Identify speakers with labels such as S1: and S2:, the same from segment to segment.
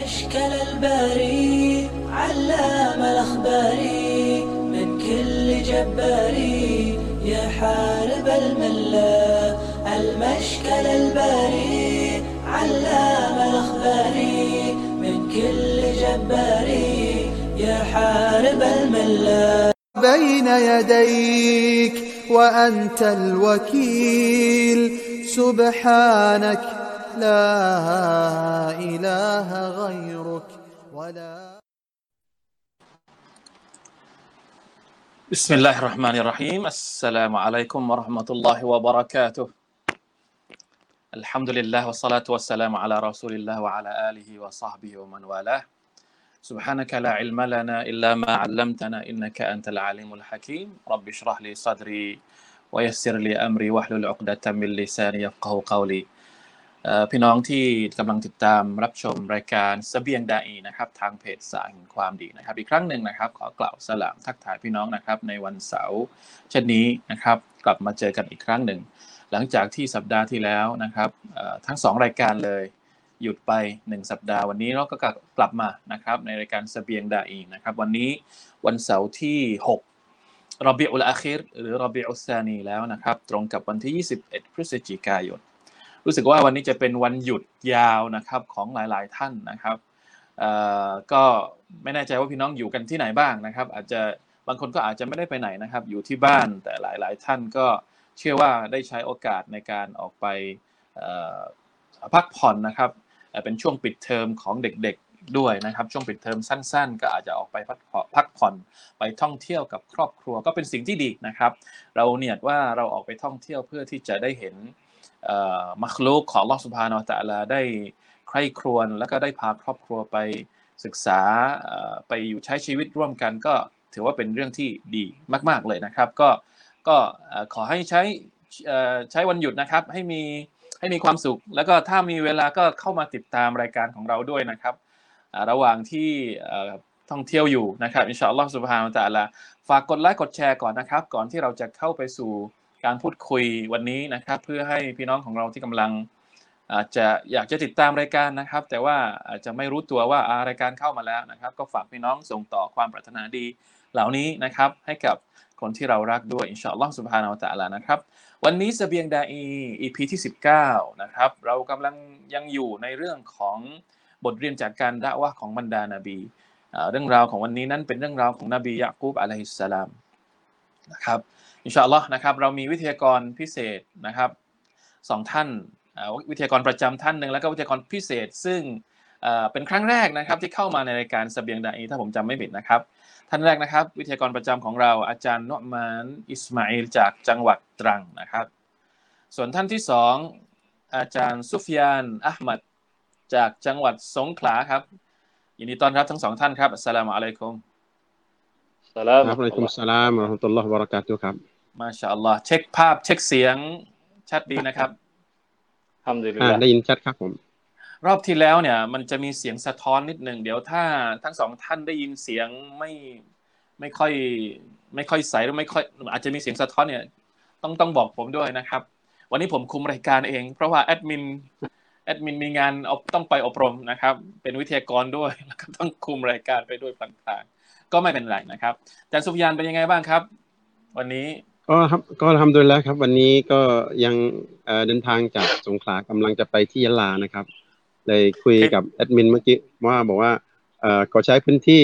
S1: أشكال الباري علام الأخبار من كل جباري يا حارب الملا. المشكل الباري علام الأخبار من كل جباري يا حارب الملا.
S2: بين يديك وأنت الوكيل سبحانك لا إله غيرك ولا
S3: بسم الله الرحمن الرحيم. السلام عليكم ورحمة الله وبركاته. الحمد لله والصلاة والسلام على رسول الله وعلى آله وصحبه ومن والاه. سبحانك لا علم لنا إلا ما علمتنا إنك أنت العليم الحكيم. رب اشرح لي صدري ويسر لي أمري واحلل عقدة من لساني يفقه قولي. พี่น้องที่กำลังติดตามรับชมรายการสเบียงดาอีนะครับ ทางเพจสายแห่งความดีนะครับ อีกครั้งหนึ่งนะครับ ขอกล่าวสลามทักทายพี่น้องนะครับ ในวันเสาร์เช่นนี้นะครับ กลับมาเจอกันอีกครั้งหนึ่ง หลังจากที่สัปดาห์ที่แล้วนะครับทั้งสองรายการเลยหยุดไป 1 สัปดาห์วันนี้เราก็กลับมานะครับ ในรายการสเบียงดาอีนะครับ วันนี้วันเสาร์ที่ 6รอบิอุลอาคิรหรือรอบิอุซานีแล้วนะครับ ตรงกับวันที่ 21 พฤศจิกายน รู้สึกว่าวันนี้จะเป็นวันหยุดยาวนะครับของหลายๆท่านนะครับก็ไม่แน่ใจว่าพี่น้องอยู่กันที่ไหนบ้างนะครับ อาจจะบางคนก็อาจจะไม่ได้ไปไหนนะครับ อยู่ที่บ้านแต่หลาย ๆ ท่านก็เชื่อว่าได้ใช้โอกาสในการออกไปพักผ่อนนะครับเป็นช่วงปิดเทอมของเด็กๆด้วยนะครับ ช่วงปิดเทอมสั้น ๆ ก็อาจจะออกไปพักผ่อนไปท่องเที่ยวกับครอบครัวก็เป็นสิ่งที่ดีนะครับ เราเนียดว่าเราออกไปท่องเที่ยวเพื่อที่จะได้เห็น มัคลูกของลอสุภาโนตะลาได้ใคร่ครวญแล้วก็ได้พาครอบครัวไปศึกษาไปอยู่ใช้ชีวิตร่วมกัน ก็ถือว่าเป็นเรื่องที่ดีมาก ๆเลยนะครับ ก็ก็ขอให้ใช้ใช้วันหยุดนะครับให้มีให้มีความสุข แล้วก็ถ้ามีเวลาก็เข้ามาติดตามรายการของเราด้วยนะครับระหว่างที่ท่องเที่ยวอยู่นะครับอินชาอัลลอฮฺสุบฮานะตะอาลาฝากกดไลค์กดแชร์ก่อนนะครับ ก่อนที่เราจะเข้าไปสู่ การพูดคุยวันนี้นะครับ เพื่อให้พี่น้องของเราที่กำลังอาจจะอยากจะติดตามรายการนะครับ แต่ว่าอาจจะไม่รู้ตัวว่ารายการเข้ามาแล้วนะครับ ก็ฝากพี่น้องส่งต่อความปรารถนาดีเหล่านี้นะครับ ให้กับคนที่เรารักด้วยอินชาอัลลอฮฺสุบฮานาอัลตะลานะครับ วันนี้เสบียงดาอี EP ที่ 19 นะครับ เรากำลังยังอยู่ในเรื่องของบทเรียนจากการดะวะของบรรดานาบีเรื่องราวของวันนี้นั้นเป็นเรื่องราวของนบียะกูบอะลัยฮิสสลาม นะครับอินชาอัลลอฮ์นะครับเรามีวิทยากรพิเศษนะครับสองท่านวิทยากรประจำท่านหนึ่งแล้วก็วิทยากรพิเศษ ซึ่งเป็นครั้งแรกนะครับที่เข้ามาในรายการเสบียงดาอีถ้าผมจำไม่ผิดนะครับ ท่านแรกนะครับ วิทยากรประจำของเราอาจารย์นุมานอิสมาอิลจากจังหวัดตรังนะครับ ส่วนท่านที่สองอาจารย์ซุฟยานอัลมัดจากจังหวัดสงขลาครับยินดีต้อนรับทั้งสองท่านครับอัสสลามุอะลัยกุม
S4: สลาม
S5: ครับอะลัยกุมสลามวะเราะห์มะตุลลอฮ์วะบะเราะกาตุฮ์ครับ
S3: มาชาอัลลอฮ์เช็คภาพเช็คเสียงชัดดีนะครับ
S4: ทำดีเล
S5: อ่ายได้ยินชัดครับผม
S3: รอบที่แล้วเนี่ย มันจะมีเสียงสะท้อนนิดหนึ่งเดี๋ยวถ้าทั้งสองท่านได้ยินเสียงไม่ไม่ค่อย ไม่ค่อยใสหรือไม่ค่อย อาจจะมีเสียงสะท้อนเนี่ย ต้องต้องบอกผมด้วยนะครับ วันนี้ผมคุมรายการเอง เพราะว่าแอดมินแอดมินมีงานเอาต้องไปอบรมนะครับ เป็นวิทยากรด้วยแล้วก็ต้องคุมรายการไปด้วยพลางๆ ก็ไม่เป็นไรนะครับอาจารย์สุภยานเป็นยังไงบ้างครับ วันนี้
S5: ก็ครับก็ทำโดยแล้วครับ วันนี้ก็ยังเอ่อเดินทางจากสงขลากำลังจะไปที่ยะลานะครับ เลยคุยกับแอดมินเมื่อกี้ว่าบอกว่าเอ่อขอใช้พื้นที่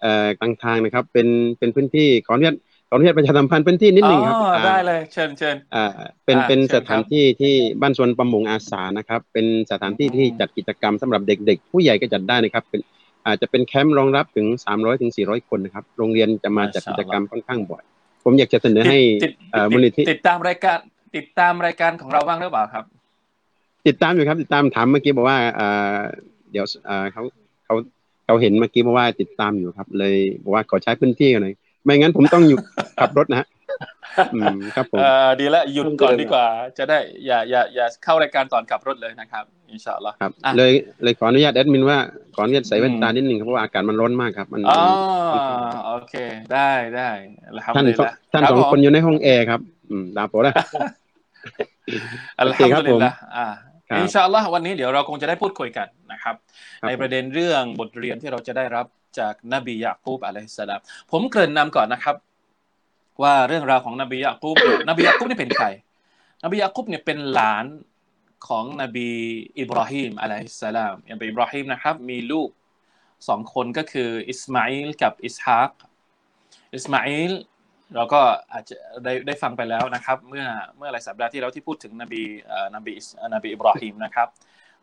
S5: เอ่อกลางทางนะครับ เป็นเป็นพื้นที่ขออนุญาตขออนุญาตประชาสัมพันธ์พื้นที่นิดหนึ่งครับ
S3: อ๋อ
S5: อ่า
S3: ได้เลยเชิญเชิญ
S5: อ่าเป็น
S3: อ่า
S5: เป็น
S3: เชิ
S5: ส
S3: ญครับ
S5: ถานที่ที่บ้านสวนประมงอาสานะครับ เป็นสถานที่ที่
S3: อืม
S5: จัดกิจกรรมสำหรับเด็ก ๆ ผู้ใหญ่ก็จัดได้นะครับ เป็น อาจจะเป็นแคมป์รองรับถึง 300ถึง400 คนนะครับ โรงเรียนจะมาจัดกิจกรรมค่อนข้างบ่อย ผมอยากจะเสนอให้
S3: ติด
S5: เอ่อ
S3: ติด
S5: มูลนิธิ
S3: ติดตามรายการติดตามรายการของเราบ้างหรือเปล่าครับ
S5: ติดตามอยู่ครับ ติดตามถามเมื่อกี้บอกว่าเอ่อเดี๋ยวเอ่อเขาเขาเขาเห็นเมื่อกี้บอกว่าติดตามอยู่ครับ เลยบอกว่าขอใช้พื้นที่หน่อยไม่งั้นผมต้องอยู่ขับรถนะฮะอืม ครับผม
S3: เอ่อดีแล้วหยุดก่อนดีกว่า จะได้อย่าอย่าอย่าเข้ารายการตอนขับรถเลยนะครับอินชาอัลลอฮ์
S5: ครับ
S3: อะ
S5: เลยเลยขออนุญาตแอดมินว่าขออนุญาตใส่แว่นตา
S3: อืม
S5: นิดนึงครับเพราะว่าอากาศมันร้อนมากครับมัน
S3: อ๋อ
S5: มัน
S3: โอเค ได้ได้อัลฮัม
S5: ท่าน
S3: ดุลิล
S5: สอง
S3: ละ
S5: ท่าน
S3: รับ
S5: สอง
S3: ผม
S5: คนอยู่ในห้องแอร์ครับ อืมลาโปละ
S3: อัล
S5: โอเค
S3: ฮัม
S5: ครับ
S3: ดุลิลละ
S5: ผม
S3: อ่า
S5: ครับ
S3: อินชาอัลลอฮ์วันนี้เดี๋ยวเราคงจะได้พูดคุยกันนะครับนะครับ
S5: ครับ
S3: ในประเด็นเรื่องบทเรียนที่เราจะได้รับจากนบียะกูบอะลัยฮิสสลามผมเกริ่นนำก่อนนะครับ ว่าเรื่องราวของนบียะกูบนบียะกูบนี่เป็นใคร นบียะกูบเนี่ยเป็นหลานของนบีอิบราฮิมอะลัยฮิสสลามนบีอิบราฮิมนะครับ มีลูกสองคนก็คืออิสมาอิลกับอิสฮากอิสมาอิลเราก็อาจจะได้ได้ฟังไปแล้วนะครับ เมื่อเมื่อหลายสัปดาห์ที่แล้วที่พูดถึงนบีอ่นบีอิสนบีอิบราฮิมนะครับ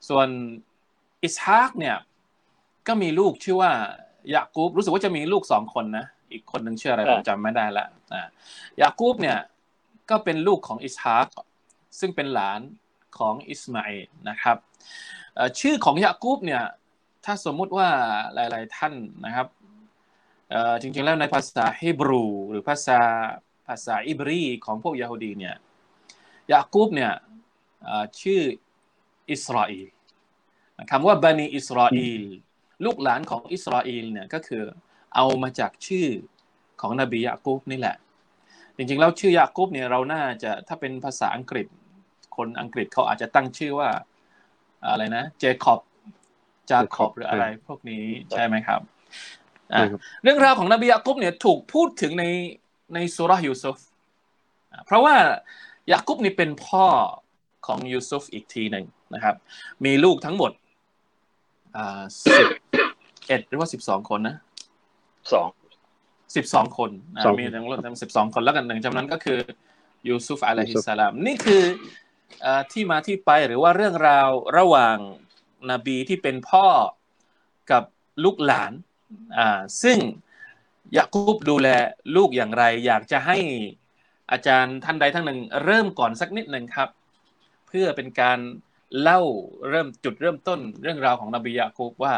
S3: ส่วนอิสฮากเนี่ยก็มีลูกชื่อว่ายากูบรู้สึกว่าจะมีลูกสองคนนะ อีกคนหนึ่งชื่ออะไรผมจำไม่ได้ละอ่ายากูบเนี่ยก็เป็นลูกของอิสฮากซึ่งเป็นหลานของอิสมาอิลนะครับเอ่อชื่อของยากูบเนี่ยถ้าสมมุติว่าหลาย ๆ ท่านนะครับเอ่อจริง ๆ แล้วในภาษาฮีบรู หรือภาษาภาษาอิบรีของพวกยาฮูดีเนี่ยยากูบเนี่ยเอ่อชื่ออิสราเอลคำว่าบันิอิสราเอลลูกหลานของอิสราเอลเนี่ยก็คือ เอามาจากชื่อของนบียะกูบนี่แหละ จริงๆแล้วชื่อยะกูบเนี่ยเราน่าจะถ้าเป็นภาษาอังกฤษ คนอังกฤษเขาอาจจะตั้งชื่อว่าอะไรนะเจคอบจาคอบหรืออะไรพวกนี้ใช่ไหมครับอะ
S5: ใช่ครับ
S3: เรื่องราวของนบียะกุบเนี่ยถูกพูดถึงในในสุราะห์ยูซุฟอะเพราะว่ายะกุบนี่เป็นพ่อของยูซุฟอีกทีหนึ่งนะครับ มีลูกทั้งหมดอ่าสิบเอ็ดหรือว่าสิบสองคนนะ
S4: สอง
S3: สิบสองคนอะ
S5: สอง
S3: มีทั้งหมดสิบสองคนแล้วกันหนึ่งจำนั้นก็คือยูซุฟอะลัยฮิสสลามนี่คือเอ่อที่มาที่ไปหรือว่าเรื่องราวระหว่างนบีที่เป็นพ่อกับลูกหลานอ่าซึ่งยากูบดูแลลูกอย่างไร อยากจะให้อาจารย์ท่านใดท่านหนึ่ง เริ่มก่อนสักนิดหนึ่งครับ เพื่อเป็นการเล่าเริ่มจุดเริ่มต้นเรื่องราวของนบียากูบว่า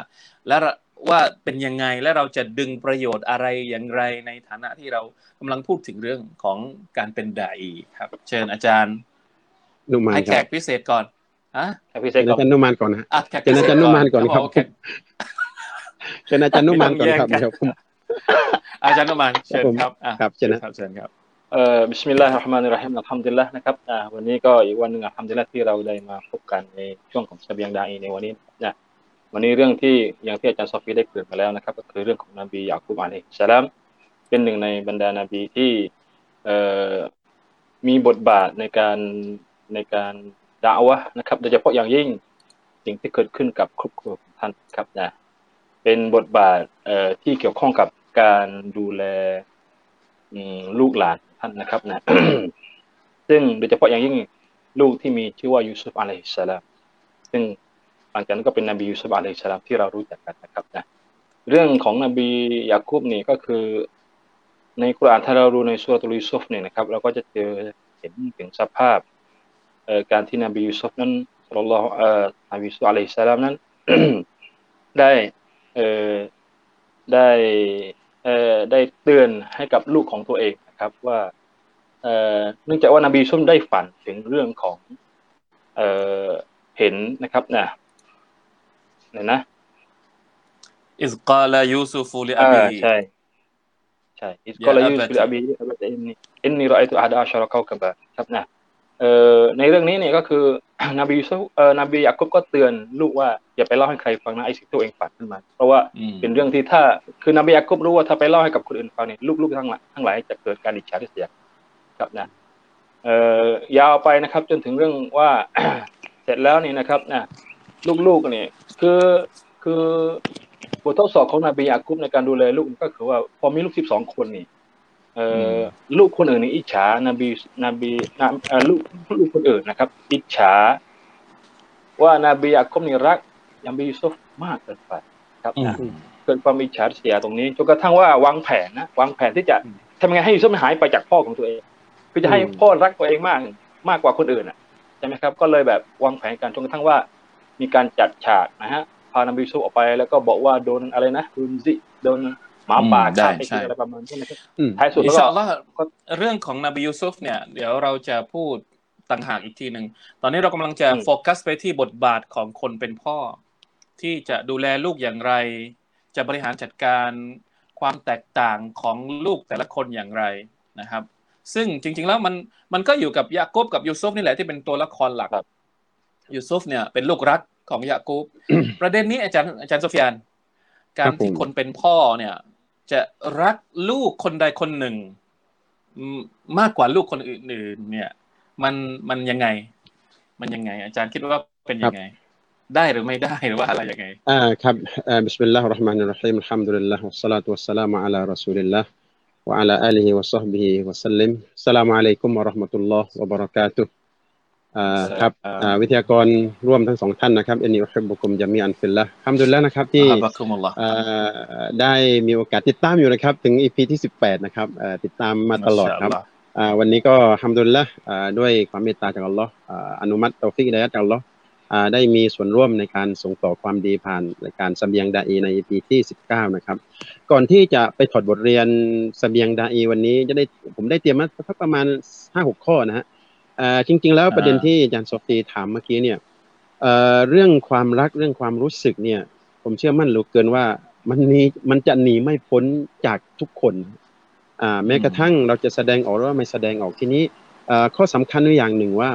S3: และ ว่าเป็นยังไงและเราจะดึงประโยชน์อะไรอย่างไรในฐานะที่เรากำลังพูดถึงเรื่องของการเป็นดาอีครับ เชิญอาจารย์
S5: นุมาน
S3: ให้
S5: ค
S3: แข
S5: รั
S3: ก
S5: บ
S3: พิเศษก่อนอะ
S4: ให้พี่เซ
S5: เชิ
S4: ก
S5: ญ
S4: ก่อ
S5: อานจารย์นุมานก่อนนะฮะ
S3: อะแขก
S5: เชิญอาจารย์นุมานก่อนครับ
S3: โเค
S5: เชิญอาจารย์นุมานก่อนครับ
S3: ไม่ต้องแย่งกัน
S5: เดี๋ยวผม
S3: อาจารย์นุมานเชิญครับอะ
S5: ครับเชิญนะ
S3: ครับเชิญครับ
S4: เอ่อบิสมิลลาฮิรเราะห์มานิรเราะฮีมอัลฮัมดุลิลละนะครับอ่าวันนี้ก็อีกวันหนึ่งอัลฮัมดุลิลละที่เราได้มาพบกันในช่วงของเสบียงดาอีในวันนี้นะ วันนี้เรื่องที่อย่างที่อาจารย์ซอฟีได้เกริดมาแล้วนะครับ ก็คือเรื่องของนบียาคูบอะลัยฮิสสลามเป็นหนึ่งในบรรดานาบีที่มีบทบาทในการในการด่าวะนะครับโดยเฉพาะอย่างยิ่งสิ่งที่เกิดขึ้นกับครอบครัวของท่านครับนะเป็นบทบาทที่เกี่ยวข้องกับการดูแลลูกหลานท่านนะครับนะซึ่งโดยเฉพาะอย่างยิ่งลูกที่มีชื่อว่ายูซุฟอะลัยฮิสสลามซึ่ง หลังจากนั้นก็เป็นนบียูซุฟอะลัยฮิสลามที่เรารู้จักกันนะครับนะเรื่องของนบียาคูบนี่ก็คือ ในกุรอานถ้าเราดูในสุรตุลยูซุฟเนี่ยนะครับ เราก็จะเจอเห็นถึงสภาพการที่นบียูซุฟนั้นศ็อลลัลลอฮุเอ่อนบียูซุฟอะลัยฮิสลามนั้น ได้เอ่อได้เอ่อได้เตือนให้กับลูกของตัวเองนะครับว่าเอ่อเนื่องจากว่านบียูซุฟได้ฝันถึงเรื่องของเอ่อเห็นนะครับนะ เนี่ยนะ
S3: อิสกาลายูซุฟูลิอา
S4: อ่า
S3: บี
S4: ใช่ใช่อิส
S3: ยา
S4: กอลายู
S3: อับ
S4: ส
S3: บัติ
S4: บิลอาบีอับบัติอินนีอินนีรอไอตุอาดาอัชรอเกากับะครับนะเอ่อในเรื่องนี้เนี่ยก็คือนบียูซุฟเอ่อนบียาคุบก็เตือนลูกว่าอย่าไปเล่าให้ใครฟังนะไอ้สิ่งที่ตัวเองฝันขึ้นมา เพราะว่า
S3: อืม
S4: เป็นเรื่องที่ถ้าคือนบียาคุบรู้ว่าถ้าไปเล่าให้กับคนอื่นฟังเนี่ยลูกๆทั้งหลายทั้งหลายจะเกิดการอิจฉาริษยาครับนะเอ่อยาวไปนะครับ จนถึงเรื่องว่าเสร็จแล้วนี่นะครับนะ ลูกๆเนี่ยคือคือบททดสอบของนบียาคุบในการดูแลลูกก็คือว่าพอมีลูกสิบสองคนนี่เอ่ออลูกคนอื่นนี่อิจฉานบีนบีนะเอ่อลูกลูกคนอื่นนะครับ อิจฉา ว่านบียาคุบนี่รักนบียูซุฟมากเกินไปครับ
S3: อืม
S4: นะเกิดความอิจฉาริษยาตรงนี้จนกระทั่งว่าวางแผนนะวางแผนที่จะทำยังไงให้ยูซุฟมันหายไปจากพ่อของตัวเองคือจะให้
S3: อืม
S4: พ่อรักตัวเองมากมากกว่าคนอื่นอะใช่ไหมครับ ก็เลยแบบวางแผนกันจนกระทั่งว่า มีการจัดฉากนะฮะพานบียูซุฟออกไปแล้วก็บอกว่าโดนอะไรนะโดนซิโดนหมาป่า
S3: อืมได้
S4: ฆ่าไป
S3: ใช่
S4: กินอะไรประมาณนี้นะครับ
S5: อืม
S4: ท้ายสุด
S3: อิ
S4: แล้
S3: น
S4: ว
S3: ชา
S4: ก็
S3: อัลลอฮ์เรื่องของนบียูซุฟเนี่ย เดี๋ยวเราจะพูดต่างหากอีกทีหนึ่งตอนนี้เรากำลังจะ
S4: อืม
S3: โฟกัสไปที่บทบาทของคนเป็นพ่อ ที่จะดูแลลูกอย่างไร จะบริหารจัดการความแตกต่างของลูกแต่ละคนอย่างไรนะครับ ซึ่งจริง ๆ แล้วมันมันก็อยู่กับยาโกบกับยูซุฟนี่แหละที่เป็นตัวละครหลัก
S4: ครับ
S3: ยูซุฟเนี่ยเป็นลูกรักของยากูบประเด็นนี้อาจารย์อาจารย์โซฟียาน การที่คนเป็นพ่อเนี่ย จะรักลูกคนใดคนหนึ่ง มากกว่าลูกคนอื่น ๆ เนี่ย มันมันยังไง มันยังไง อาจารย์คิดว่าเป็นยังไง ได้หรือไม่ได้หรือว่าอะไรยังไง
S5: อ่าครับอ่าبسم الله الرحمن الرحيم الحمد لله والصلاة والسلام على رسول الله وعلى آله وصحبه وسلم السلام عليكم ورحمة الله وبركاتهอ่า ครับอ่าวิทยากรร่วมทั้งสองท่านนะครับอันนี้أحبكم جميعا في الله الحمد للهนะครับที่อ่าได้มีโอกาสติดตามอยู่นะครับ ถึง EP ที่18นะครับอ่าติดตามมาตลอดครับอ่าวันนี้ก็الحمد للهอ่าด้วยความเมตตาจากอัลลอฮ์อ่าอนุมัติتوفيق هدايةจากอัลลอฮ์ได้มีส่วนร่วมในการส่งต่อความดีผ่านรายการเสบียงดาอีใน EP ที่ 19 นะครับ ก่อนที่จะไปถอดบทเรียนเสบียงดาอีวันนี้จะได้ผมได้เตรียมมาสักประมาณ 5-6 ข้อนะฮะ จริง ๆ แล้วประเด็นที่อาจารย์โซฟีถามเมื่อกี้เนี่ยเรื่องความรักเรื่องความรู้สึกเนี่ย ผมเชื่อมั่นเหลือเกินว่ามันนี้มันจะหนีไม่พ้นจากทุกคนอ่าแม้กระทั่งเราจะแสดงออกหรือว่าไม่แสดงออกทีนี้ข้อสำคัญอย่างหนึ่งว่า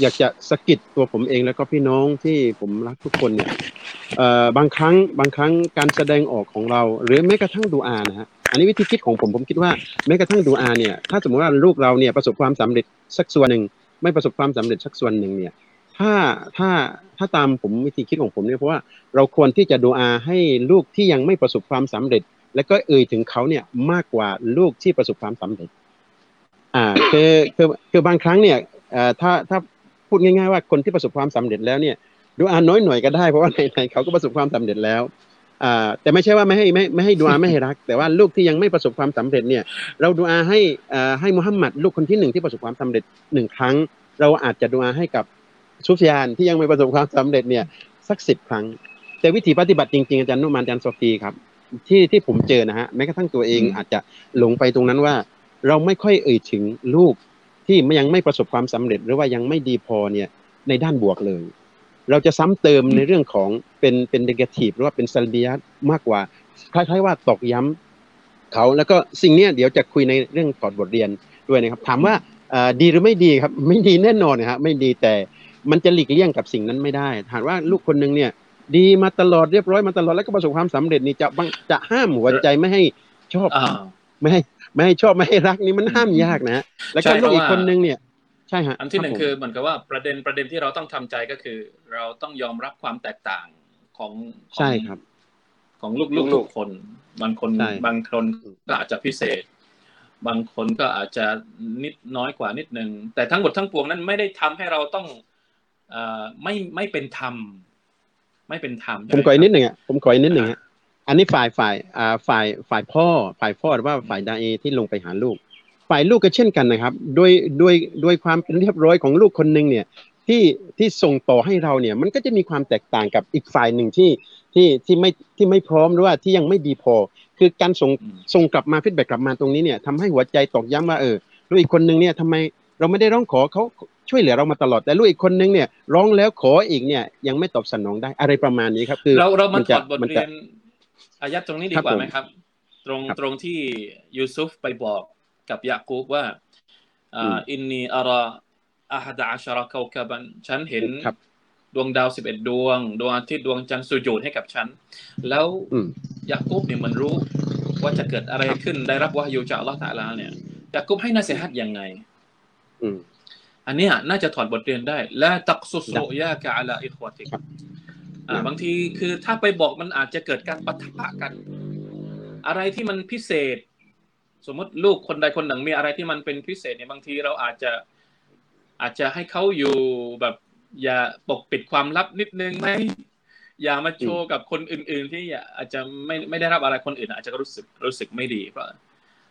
S5: อยากจะสะกิดตัวผมเองแล้วก็พี่น้องที่ผมรักทุกคนเนี่ยบางครั้งบางครั้งการแสดงออกของเรา หรือแม้กระทั่งดูอานะฮะ อันนี้วิธีคิดของผมผมคิดว่าแม้กระทั่งดูอาเนี่ยถ้าสมมติว่าลูกเราเนี่ยประสบความสำเร็จสักส่วนหนึ่งไม่ประสบความสำเร็จสักส่วนหนึ่งเนี่ยถ้าถ้าถ้าตามผมวิธีคิดของผมเนี่ยเพราะว่าเราควรที่จะดูอาให้ลูกที่ยังไม่ประสบความสำเร็จ แล้วก็เอ่ยถึงเขาเนี่ยมากกว่าลูกที่ประสบความสำเร็จ อ่าคือคือคือบางครั้งเนี่ยอ่อถ้าถ้าพูดง่าย ๆ ว่าคนที่ประสบความสำเร็จแล้วเนี่ยดูอาน้อยหน่อยก็ได้เพราะว่าในๆเขาก็ประสบความสำเร็จแล้ว แต่ไม่ใช่ว่าไม่ให้ไม่ไม่ให้ดูอาไม่ให้รัก แต่ว่าลูกที่ยังไม่ประสบความสำเร็จเนี่ย เราดูอาให้อ่าให้มุฮัมมัดลูกคนที่หนึ่งที่ประสบความสำเร็จหนึ่งครั้ง เราอาจจะดูอาให้กับซุฟยานที่ยังไม่ประสบความสำเร็จเนี่ยสักสิบครั้ง แต่วิธีปฏิบัติจริงๆอาจารย์นุมานอาจารย์โซฟีครับที่ที่ผมเจอนะฮะแม้กระทั่งตัวเองอาจจะหลงไปตรงนั้นว่า เราไม่ค่อยเอ่ยถึงลูกที่ยังไม่ประสบความสำเร็จ หรือว่ายังไม่ดีพอเนี่ยในด้านบวกเลย เราจะซ้ำเติมในเรื่องของเป็นเป็นเนกาทีฟหรือว่าเป็นซัลเบียมากกว่า คล้ายๆว่าตอกย้ำเขาแล้วก็สิ่งนี้เดี๋ยวจะคุยในเรื่องถอดบทเรียนด้วยนะครับ ถามว่าดีหรือไม่ดีครับ ไม่ดีแน่นอนนะครับไม่ดีแต่มันจะหลีกเลี่ยงกับสิ่งนั้นไม่ได้ถามว่าลูกคนหนึ่งเนี่ย ดีมาตลอดเรียบร้อยมาตลอดแล้วก็ประสบความสำเร็จนี่จะจะห้ามหัวใจไม่ให้ชอบไม่ให้ไม่ให้ชอบไม่ให้รักนี่มันห้ามยากนะแล้วก็ลูกอีกคนนึงเนี่ย ใช่ฮะ
S3: อันที่หนึ่งคือเหมือนกับว่าประเด็นประเด็นที่เราต้องทำใจก็คือ เราต้องยอมรับความแตกต่างของ
S5: ใช่ครับ
S3: ของลูกลูกทุกคนบางคนบางคนก็อาจจะพิเศษ บางคนก็อาจจะนิดน้อยกว่านิดนึงแต่ทั้งหมดทั้งปวงนั้นไม่ได้ทำให้เราต้องเอ่อไม่ไม่เป็นธรรม ไม่เป็นธรรม
S5: ผมขออีกนิดหนึ่งอะผมขออีกนิดหนึ่งอันนี้ฝ่ายฝ่ายอ่าฝ่ายฝ่ายพ่อฝ่ายพ่อหรือว่าฝ่ายดาเอที่ลงไปหาลูก ฝ่ายลูกก็เช่นกันนะครับโดยโดยโดยความเป็นเรียบร้อยของลูกคนหนึ่งเนี่ยที่ที่ส่งต่อให้เราเนี่ยมันก็จะมีความแตกต่างกับอีกฝ่ายหนึ่งที่ที่ที่ไม่ที่ไม่พร้อมหรือว่าที่ยังไม่ดีพอ คือการส่งส่งกลับมา feedback กลับมาตรงนี้เนี่ยทำให้หัวใจตอกย้ำว่าเออลูกอีกคนหนึ่งเนี่ยทำไมเราไม่ได้ร้องขอเขาช่วยเหลือเรามาตลอดแต่ลูกอีกคนนึงเนี่ยร้องแล้วขออีกเนี่ยยังไม่ตอบสนองได้อะไรประมาณนี้ครับ คือ
S3: เราเรามาถอดบทเรียนอายะฮ์ตรงนี้ดีกว่าไหมครับ ตรงตรงที่ยูซุฟไปบอก กับยากูบว่าอินนีอาราอาฮัดอาชาราเกาคบันฉันเห็นดวงดาวสิบเอ็ดดวง ดวงอาทิตย์ดวงจันทร์สุญูดให้กับฉัน แล้วยากูบเนี่ยมันรู้ว่าจะเกิดอะไรขึ้นได้รับวายูจากอัลลอฮฺตาลาเนี่ยยากูบให้นาเสียหัดยังไงอันนี้น่าจะถอดบทเรียนได้ และตักสุสโรยากะอัลาอิควติกบางทีคือถ้าไปบอกมันอาจจะเกิดการปะทะกัน อะไรที่มันพิเศษ สมมติลูกคนใดคนหนึ่งมีอะไรที่มันเป็นพิเศษเนี่ยบางทีเราอาจจะอาจจะให้เขาอยู่แบบ อย่าปกปิดความลับนิดนึงไหมอย่ามาโชว์กับคนอื่น ๆ ที่อาจจะไม่ไม่ได้รับอะไรคนอื่น อาจจะรู้สึกรู้สึกไม่ดีเพราะ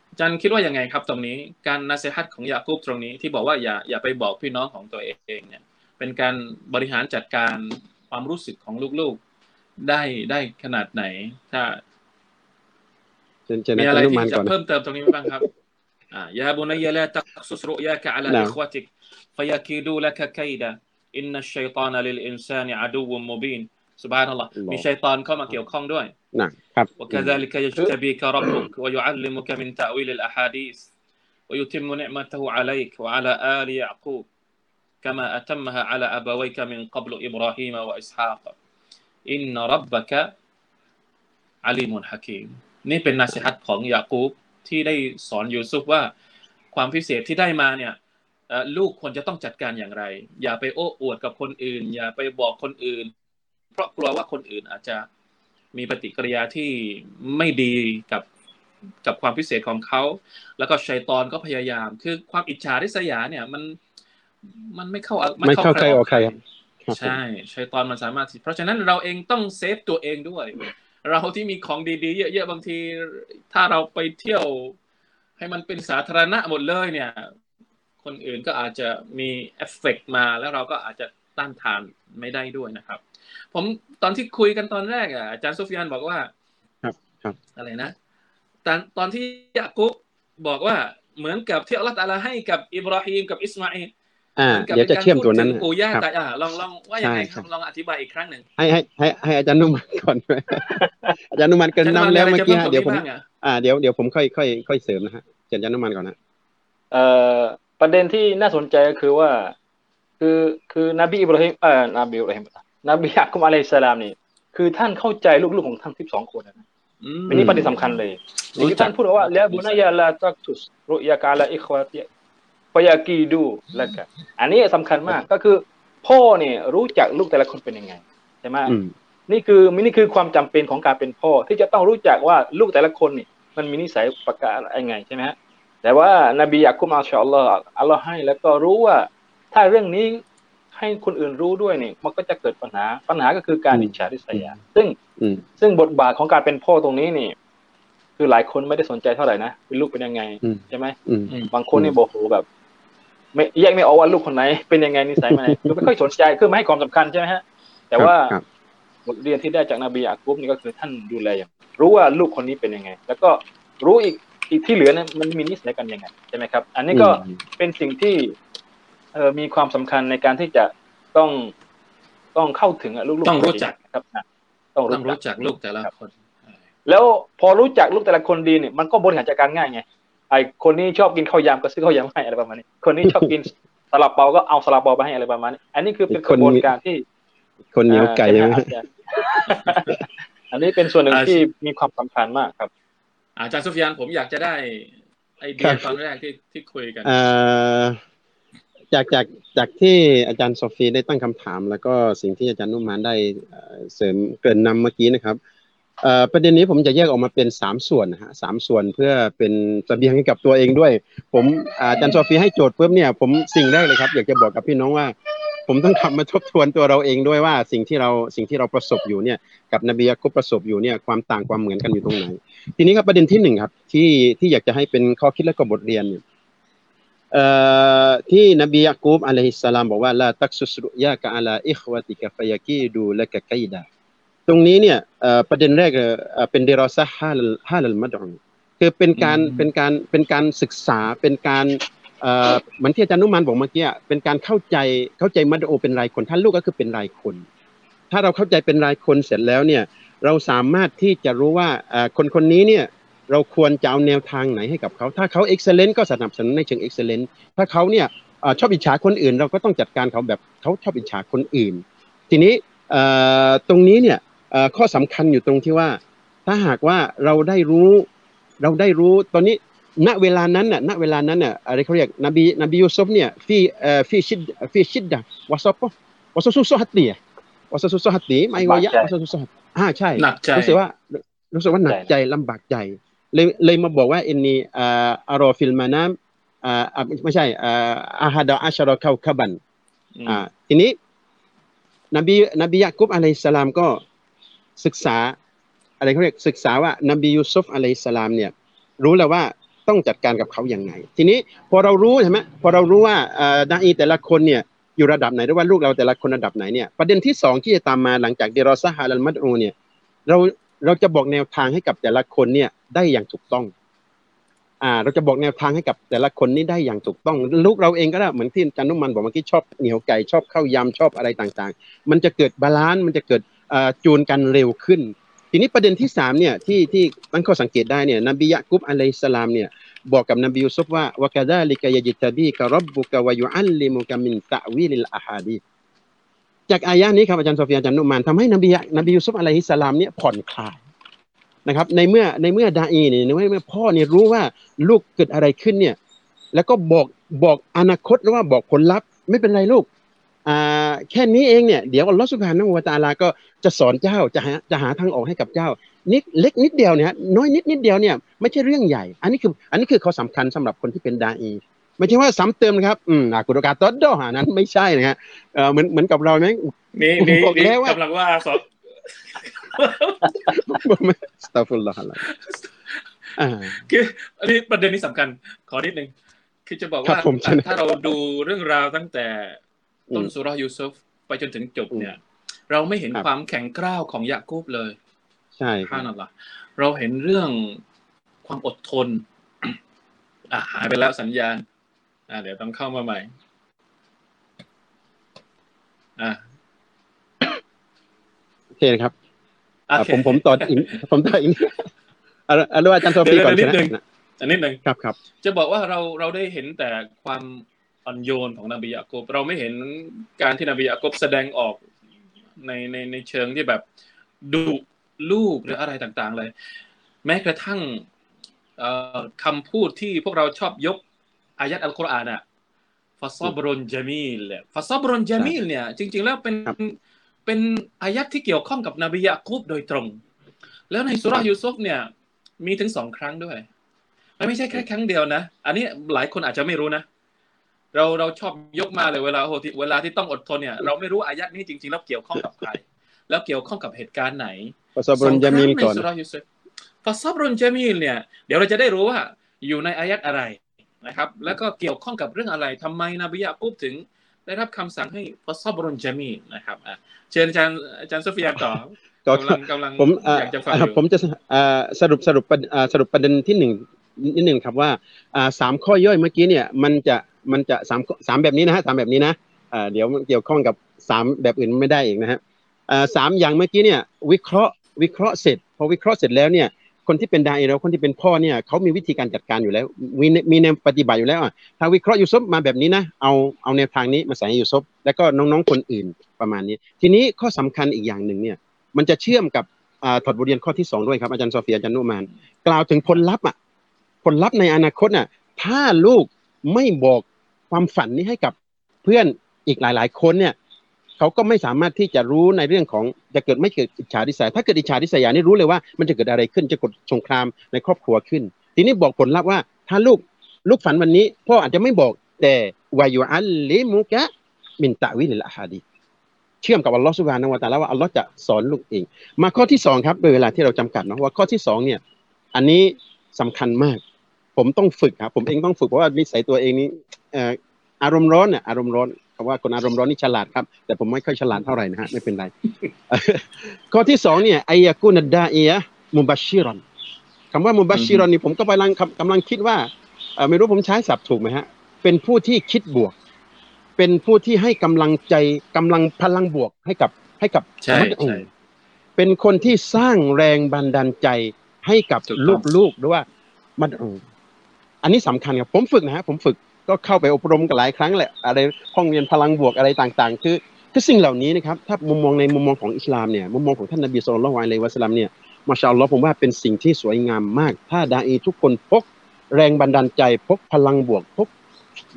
S3: อาจารย์คิดว่ายังไงครับ ตรงนี้การนาเซฮัตของยาคูบตรงนี้ที่บอกว่าอย่าอย่าไปบอกพี่น้องของตัวเองเนี่ย เป็นการบริหารจัดการความรู้สึกของลูกๆได้ได้ขนาดไหน ถ้า มีอะไรที่จะเพิ่มเติมตรงนี้บ้างครับอ่ายาบุนัยละตักสุสรุยากะอัลาอิควติกฟยาคิดูละกะไคดะอินนัชชัยตานะลิลอินซานิอะดูวมุบีนสุบฮานัลลอฮ์มีชัยตอนเข้ามาเกี่ยวข้องด้วย
S5: ครับ
S3: وكذلك يجتبيك ربك ويعلمك من تأويل الأحاديث ويتم نعمته عليك وعلى آل يعقوب كما أتمها على أبويك من قبل إبراهيم وإسحاق إن ربك عليم حكيم นี่เป็นนาสิฮัตของยากูบที่ได้สอนยูซุฟว่าความพิเศษที่ได้มาเนี่ยลูกควรจะต้องจัดการอย่างไร อย่าไปโอ้อวดกับคนอื่น อย่าไปบอกคนอื่น เพราะกลัวว่าคนอื่นอาจจะมีปฏิกิริยาที่ไม่ดีกับกับความพิเศษของเขา แล้วก็ชัยตอนก็พยายาม คือความอิจฉาริษยาเนี่ยมันมันไม่เข้า
S5: ไม่เข้าใครออกใคร
S3: ใช่ชัยตอนมันสามารถ เพราะฉะนั้นเราเองต้อง save ตัวเองด้วย เราที่มีของดีๆ เยอะๆบางที ถ้าเราไปเที่ยว ให้มันเป็นสาธารณะหมดเลยเนี่ย คนอื่นก็อาจจะมีเอฟเฟกมาแล้วเราก็อาจจะต้านทานไม่ได้ด้วยนะครับ ผมตอนที่คุยกันตอนแรกอะอาจารย์ซุฟยานบอกว่า
S5: ครับครับ
S3: อะไรนะตอนตอนที่ยากุบบอกว่าเหมือนกับที่อัลลอฮฺตาลาให้กับอิบราฮิมกับอิสมาอิล
S5: อ่าเดี๋ยวจะเชื่อมตัวนั้น
S3: ปู่ย่าตายอ่าลองลองว่าอย่างไรครับลองอธิบายอีกครั้งหนึ่ง
S5: ให้ให้ให้ให้อาจารย์นุ่มันก่อนอาจารย์นุ่มันเกินนำแล้วเมื่อกี้เดี๋ยวผมอ่าเดี๋ยวเดี๋ยวผมค่อยค่อยค่อยเสริมนะฮะอาจารย์นุ่มันก่อนนะ
S4: เอ่อประเด็นที่น่าสนใจก็คือว่า คือคือนบีอิบราฮิมเอ่อนบีอิบราฮิมนบีอักุมอะลัยสลามนี่คือท่านเข้าใจลูกๆของท่านที่สองคนนะอันนี้ประเด็นสำคัญเลยที่ท่านพูดว่าแล้วบุนายาลาตักตุสรุยากาลาอิควาติ พยากีดูแล้วกันอันนี้สำคัญมากก็คือ พ่อเนี่ยรู้จักลูกแต่ละคนเป็นยังไงใช่ไหมนี่คือมินี่คือความจำเป็นของการเป็นพ่อที่จะต้องรู้จักว่าลูกแต่ละคนนี่มันมีนิสัยประกาศอะไรไงใช่ไหมฮะแต่ว่านบียากุมาชอัลลอฮ์อัลลอฮ์ให้แล้วก็รู้ว่า ถ้าเรื่องนี้ให้คนอื่นรู้ด้วยนี่มันก็จะเกิดปัญหาปัญหาก็คือการอิจฉาริษยาซึ่งซึ่งบทบาทของการเป็นพ่อตรงนี้นี่ คือหลายคนไม่ได้สนใจเท่าไหร่นะเป็นลูกเป็นยังไงใช่ไหมบางคนนี่บอกโหแบบ ไม่แยกไม่ออกว่าลูกคนไหน เป็นยังไงนิสัยมันคือไม่ค่อยสนใจคือไม่ให้ความสำคัญใช่ไหมฮะ แต่ว่าบทเรียนที่ได้จากนบีอากุบนี่ก็คือท่านดูแลอย่างรู้ว่าลูกคนนี้เป็นยังไง แล้วก็รู้อีกอีกที่เหลือเนี่ยมันมีนิสัยกันยังไงใช่ไหมครับ อันนี้ก็เป็นสิ่งที่เออมีความสำคัญในการที่จะต้องต้องเข้าถึงลูก
S3: ๆต้องรู้จัก
S4: ครับ
S3: ต้องรู้จักลูกแต่ละคน
S4: แล้วพอรู้จักลูกแต่ละคนดีเนี่ยมันก็บริหารจัดการง่ายไง ไอคนนี้ชอบกินข้าวยำก็ซื้อข้าวยำให้อะไรประมาณนี้ คนนี้ชอบกินสลับเปาก็เอาสลับเปาไปให้อะไรประมาณนี้ อันนี้คือเป็นกระบวนการที่
S5: คนเหนียวไก่
S4: ใช่ไหมอันนี้เป็นส่วนหนึ่งที่มีความสำคัญมากครับ
S3: อาจารย์สุฟยานผมอยากจะได้ไอเดียตอนแรกที่ที่คุยกัน
S5: จากจากจากที่อาจารย์โซฟีได้ตั้งคำถาม แล้วก็สิ่งที่อาจารย์นุ่มมานได้เสริมเกินนำเมื่อกี้นะครับ ประเด็นนี้ผมจะแยกออกมาเป็นสามส่วนนะฮะสามส่วนเพื่อเป็นสเสบียงให้กับตัวเองด้วย ผมอาจารย์โซฟีให้โจทย์ปุ๊บเนี่ยผมสิ่งแรกเลยครับ อยากจะบอกกับพี่น้องว่า ผมต้องทำมาทบทวนตัวเราเองด้วยว่าสิ่งที่เราสิ่งที่เราประสบอยู่เนี่ยกับนบียะกุบประสบอยู่เนี่ยความต่างความเหมือนกันอยู่ตรงไหน ทีนี้ครับประเด็นที่หนึ่งครับที่ที่อยากจะให้เป็นข้อคิดและก็บทเรียนเนี่ยที่นบียะกูบอะลัยฮิสสลามบอกว่าลาตักซุสรุยากะอัลาอิควะติกะฟยากีดูและกะไกดา ตรงนี้เนี่ยประเด็นแรกเป็นเดรอซะฮาลฮาลมัดอนคือเป็นการเป็นการเป็นการศึกษาเป็นการเหมือนที่อาจารย์นุมันบอกเมื่อกี้เป็นการเข้าใจเข้าใจมัดโอเป็นรายคนท่านลูกก็คือเป็นรายคน ถ้าเราเข้าใจเป็นรายคนเสร็จแล้วเนี่ยเราสามารถที่จะรู้ว่าคนคนนี้เนี่ยเราควรจะเอาแนวทางไหนให้กับเขา ถ้าเขาเอ็กซ์เลนต์ก็สนับสนุนในเชิงเอ็กซ์เลนต์ถ้าเขาเนี่ยชอบอิจฉาคนอื่น เราก็ต้องจัดการเขาแบบเขาชอบอิจฉาคนอื่น ทีนี้ตรงนี้เนี่ย ข้อสำคัญอยู่ตรงที่ว่า ถ้าหากว่าเราได้รู้เราได้รู้ตอนนี้ณเวลานั้นน่ะณเวลานั้นน่ะอะไรเขาเรียกนบีนบียูซุฟเนี่ยฟีฟีชิดฟีชิดดะวะซอปวะซอซุซฮัตตีวะซอซุซฮัตตีไม่วายะวะซอซุซฮัตอ่าใช่รู้สึกว่ารู้สึกว่าหนักใจลำบากใจ เลยเลยมาบอกว่าอินนีอ่าอารอฟิลมานามอ่าไม่ใช่อ่าอาฮัดอัชรอคาคบันอ่าทีนี้นบีนบียะกุบอะลัยสลามก็ ศึกษา อะไรเขาเรียกศึกษาว่านบียูซุฟอะลัยสลามเนี่ยรู้แล้วว่าต้องจัดการกับเขาอย่างไง ทีนี้พอเรารู้ใช่ไหมพอเรารู้ว่าดาอีแต่ละคนเนี่ยอยู่ระดับไหนหรือว่าลูกเราแต่ละคนระดับไหนเนี่ยประเด็นที่สองที่จะตามมาหลังจากเดรอซาฮาลัลมัดอูเนี่ยเราเราจะบอกแนวทางให้กับแต่ละคนเนี่ยได้อย่างถูกต้องอ่าเราจะบอกแนวทางให้กับแต่ละคนนี้ได้อย่างถูกต้อง ลูกเราเองก็ได้เหมือนที่จารย์นุมานบอกเมื่อกี้ชอบเหนียวไก่ชอบข้าวยำชอบอะไรต่างๆ มันจะเกิด balance มันจะเกิด จูนกันเร็วขึ้น ทีนี้ประเด็นที่สามเนี่ยที่ที่ตั้งข้อสังเกตได้เนี่ยนบียะกุบอะลัยสลามเนี่ยบอกกับนบียูซุฟว่าوكذلك يجتبيك ربك ويعلمك من تأويل الأحاديث จากอายะนี้ครับอาจารย์โซฟีอาจารย์นุมานทำให้นบีนบียูซุฟอะลัยฮิสลามเนี่ยผ่อนคลายนะครับในเมื่อในเมื่อดาอีเนี่ยในเมื่อพ่อเนี่ยรู้ว่าลูกเกิดอะไรขึ้นเนี่ยแล้วก็บอกบอกอนาคตหรือว่าบอกผลลัพธ์ไม่เป็นไรลูก แค่นี้เองเนี่ยเดี๋ยวอัลลอฮฺสุบฮานะฮูวะตะอาลาก็จะสอนเจ้าจะหาจะหาทางออกให้กับเจ้านิดเล็กนิดเดียวเนี่ยน้อยนิดนิดเดียวเนี่ยไม่ใช่เรื่องใหญ่ อันนี้คืออันนี้คือข้อสำคัญสำหรับคนที่เป็นดาอีไม่ใช่ว่าซ้ำเติมนะครับอืมอากุรกาตอดดอหานั้นไม่ใช่นะฮะเออเหมือนเหมือนกับเราไหม
S3: มีมี
S5: บอก
S3: มี
S5: แล้วว่า
S3: กำลังว่าสอน
S5: สตาฟุลลอฮ์อะไรอ่า
S3: คืออันนี้ประเด็นนี้สำคัญขอนิดนึงคือจะบอก
S5: ครั
S3: ว่า
S5: บผมเชิญ
S3: ถ้าเราดูเรื่องราวตั้งแต่ ต้น
S5: อืม
S3: สุราะห์ยูซุฟไปจนถึงจบ
S5: อืม
S3: เนี่ย เราไม่เห็น
S5: ครับ
S3: ความแข็งกร้าวของยะกูบเลย
S5: ใช่ครั
S3: ท่า
S5: บ
S3: นั่นละเราเห็นเรื่องความอดทนอะหายไปแล้วสัญญาณ อะเดี๋ยวต้องเข้ามาใหม่ อะ
S5: โอเคนะครับ
S3: โอ
S5: อ่า
S3: เค
S5: ผมผมต่ออีกผมต่ออีกเอาเอาเรื่องอาจารย์โซฟีก่อน
S3: เดี๋ยว
S5: ใช่
S3: นิด
S5: ไหม
S3: นึงอันนิดหนึ่ง
S5: ครับครับ
S3: จะบอกว่าเราเราได้เห็นแต่ความ อ่อนโยนของนบียะกบเราไม่เห็นการที่นบียะกบแสดงออกในในในเชิงที่แบบดุลูกหรืออะไรต่างๆเลย แม้กระทั่งเอ่อคำพูดที่พวกเราชอบยกอายัดอัลกุรอานอะฟาซอบรอนจามีลเนี่ยฟาซอบรอนจามีลเนี่ย จริง ๆ แล้วเป็น
S5: ครับ
S3: เป็นอายัดที่เกี่ยวข้องกับนบียะกุบโดยตรง แล้วในสุราะห์ยูซุฟเนี่ย มีถึงสองครั้งด้วย มันไม่ใช่แค่ครั้งเดียวนะ อันนี้หลายคนอาจจะไม่รู้นะ เราเราชอบยกมาเลยเวลาโอ้โหที่เวลาที่ต้องอดทนเนี่ยเราไม่รู้อายัดนี้จริง ๆ แล้วเกี่ยวข้องกับใคร แล้วเกี่ยวข้องกับเหตุการณ์ไหน
S5: ปสบรนจามีลก่อน
S3: สงครั้งในสุราะห์ยูซุฟฟาซับรุนจามีลเนี่ย เดี๋ยวเราจะได้รู้ว่าอยู่ในอายัดอะไรนะครับ แล้วก็เกี่ยวข้องกับเรื่องอะไรทำไมนบียะกุบถึง ได้รับคำสั่งให้ฟาซับรุนจามีลนะครับอะเชิญอาจารย์อาจารย์โซเฟียต่อ
S5: ก็
S3: กำลังกำลัง
S5: ผมเอ่อ
S3: อยากจะฟัง
S5: อ่า
S3: อยู่
S5: ผมจะเอ่อสรุปสรุปประอ่าสรุปประเด็นที่หนึ่ง นิดหนึ่งครับว่าสามข้อย่อยเมื่อกี้เนี่ยมันจะมันจะสามสามแบบนี้นะฮะสามแบบนี้นะเดี๋ยวมันเกี่ยวข้องกับสามแบบอื่นไม่ได้อีกนะฮะสามอย่างเมื่อกี้เนี่ยวิเคราะห์วิเคราะห์เสร็จพอวิเคราะห์เสร็จแล้วเนี่ยคนที่เป็นดาอีแล้วคนที่เป็นพ่อเนี่ยเขามีวิธีการจัดการอยู่แล้วมีมีแนวปฏิบัติอยู่แล้วอะถ้าวิเคราะห์ยูซุฟมาแบบนี้นะเอาเอาแนวทางนี้มาใส่ให้ยูซุฟแล้วก็น้องๆคนอื่นประมาณนี้ ทีนี้ข้อสำคัญอีกอย่างหนึ่งเนี่ยมันจะเชื่อมกับอ่าถอดบทเรียนข้อที่สองด้วยครับอาจารย์โซเฟียอาจารย์นุมาน กล่าวถึงผลลัพธ์อะ ผลลัพธ์ในอนาคตน่ะถ้าลูกไม่บอกความฝันนี้ให้กับเพื่อนอีกหลาย ๆ คนเนี่ยเขาก็ไม่สามารถที่จะรู้ในเรื่องของจะเกิดไม่เกิดอิจฉาริษยาถ้าเกิดอิจฉาริษยานี่รู้เลยว่ามันจะเกิดอะไรขึ้นจะเกิดสงครามในครอบครัวขึ้น ทีนี้บอกผลลัพธ์ว่า ถ้าลูกลูกฝันวันนี้พ่ออาจจะไม่บอกแต่วายุอัลลิมุกะมินตะวิลลอะฮาดีเชื่อมกับอัลลอฮฺสุบานะฮูวะตะอาลาว่าอัลลอฮ์จะสอนลูกเอง มาข้อที่สองครับโดยเวลาที่เราจำกัดเนาะว่าข้อที่สองเนี่ย อันนี้สำคัญมาก ผมต้องฝึกครับผมเองต้องฝึกเพราะว่านิสัยตัวเองนี้เอ่ออารมณ์ร้อนเนี่ยอารมณ์ร้อนคำว่าคนอารมณ์ร้อนนี่ฉลาดครับ แต่ผมไม่ค่อยฉลาดเท่าไหร่นะฮะไม่เป็นไรข้อที่สองเนี่ยอายะกุนัดดาอียะมุบัชชิรอนคำว่ามุบัชชิรอนนี่ผมก็กำลังกำลังคิดว่าเอ่อไม่รู้ผมใช้ศัพท์ถูกไหมฮะ เป็นผู้ที่คิดบวก เป็นผู้ที่ให้กำลังใจกำลังพลังบวกให้กับให้กับ
S3: ใช่
S5: มนุษย์
S3: ใช่
S5: เป็นคนที่สร้างแรงบันดาลใจให้กับ
S3: ถูกต้อง
S5: ลูกๆด้วยว่ามันเอันนี้สำคัญครับผมฝึกนะฮะผมฝึกก็เข้าไปอบรมกันหลายครั้งแหละอะไรห้องเรียนพลังบวกอะไรต่างๆ คือคือสิ่งเหล่านี้นะครับถ้ามุมมองในมุมมองของอิสลามเนี่ยมุมมองของท่านนบีสุลต่านละวะลัยวะสลามเนี่ยมาชาอัลลอฮ์ผมว่าเป็นสิ่งที่สวยงามมาก ถ้าดาอีทุกคนพกแรงบันดาลใจ พกพลังบวกพก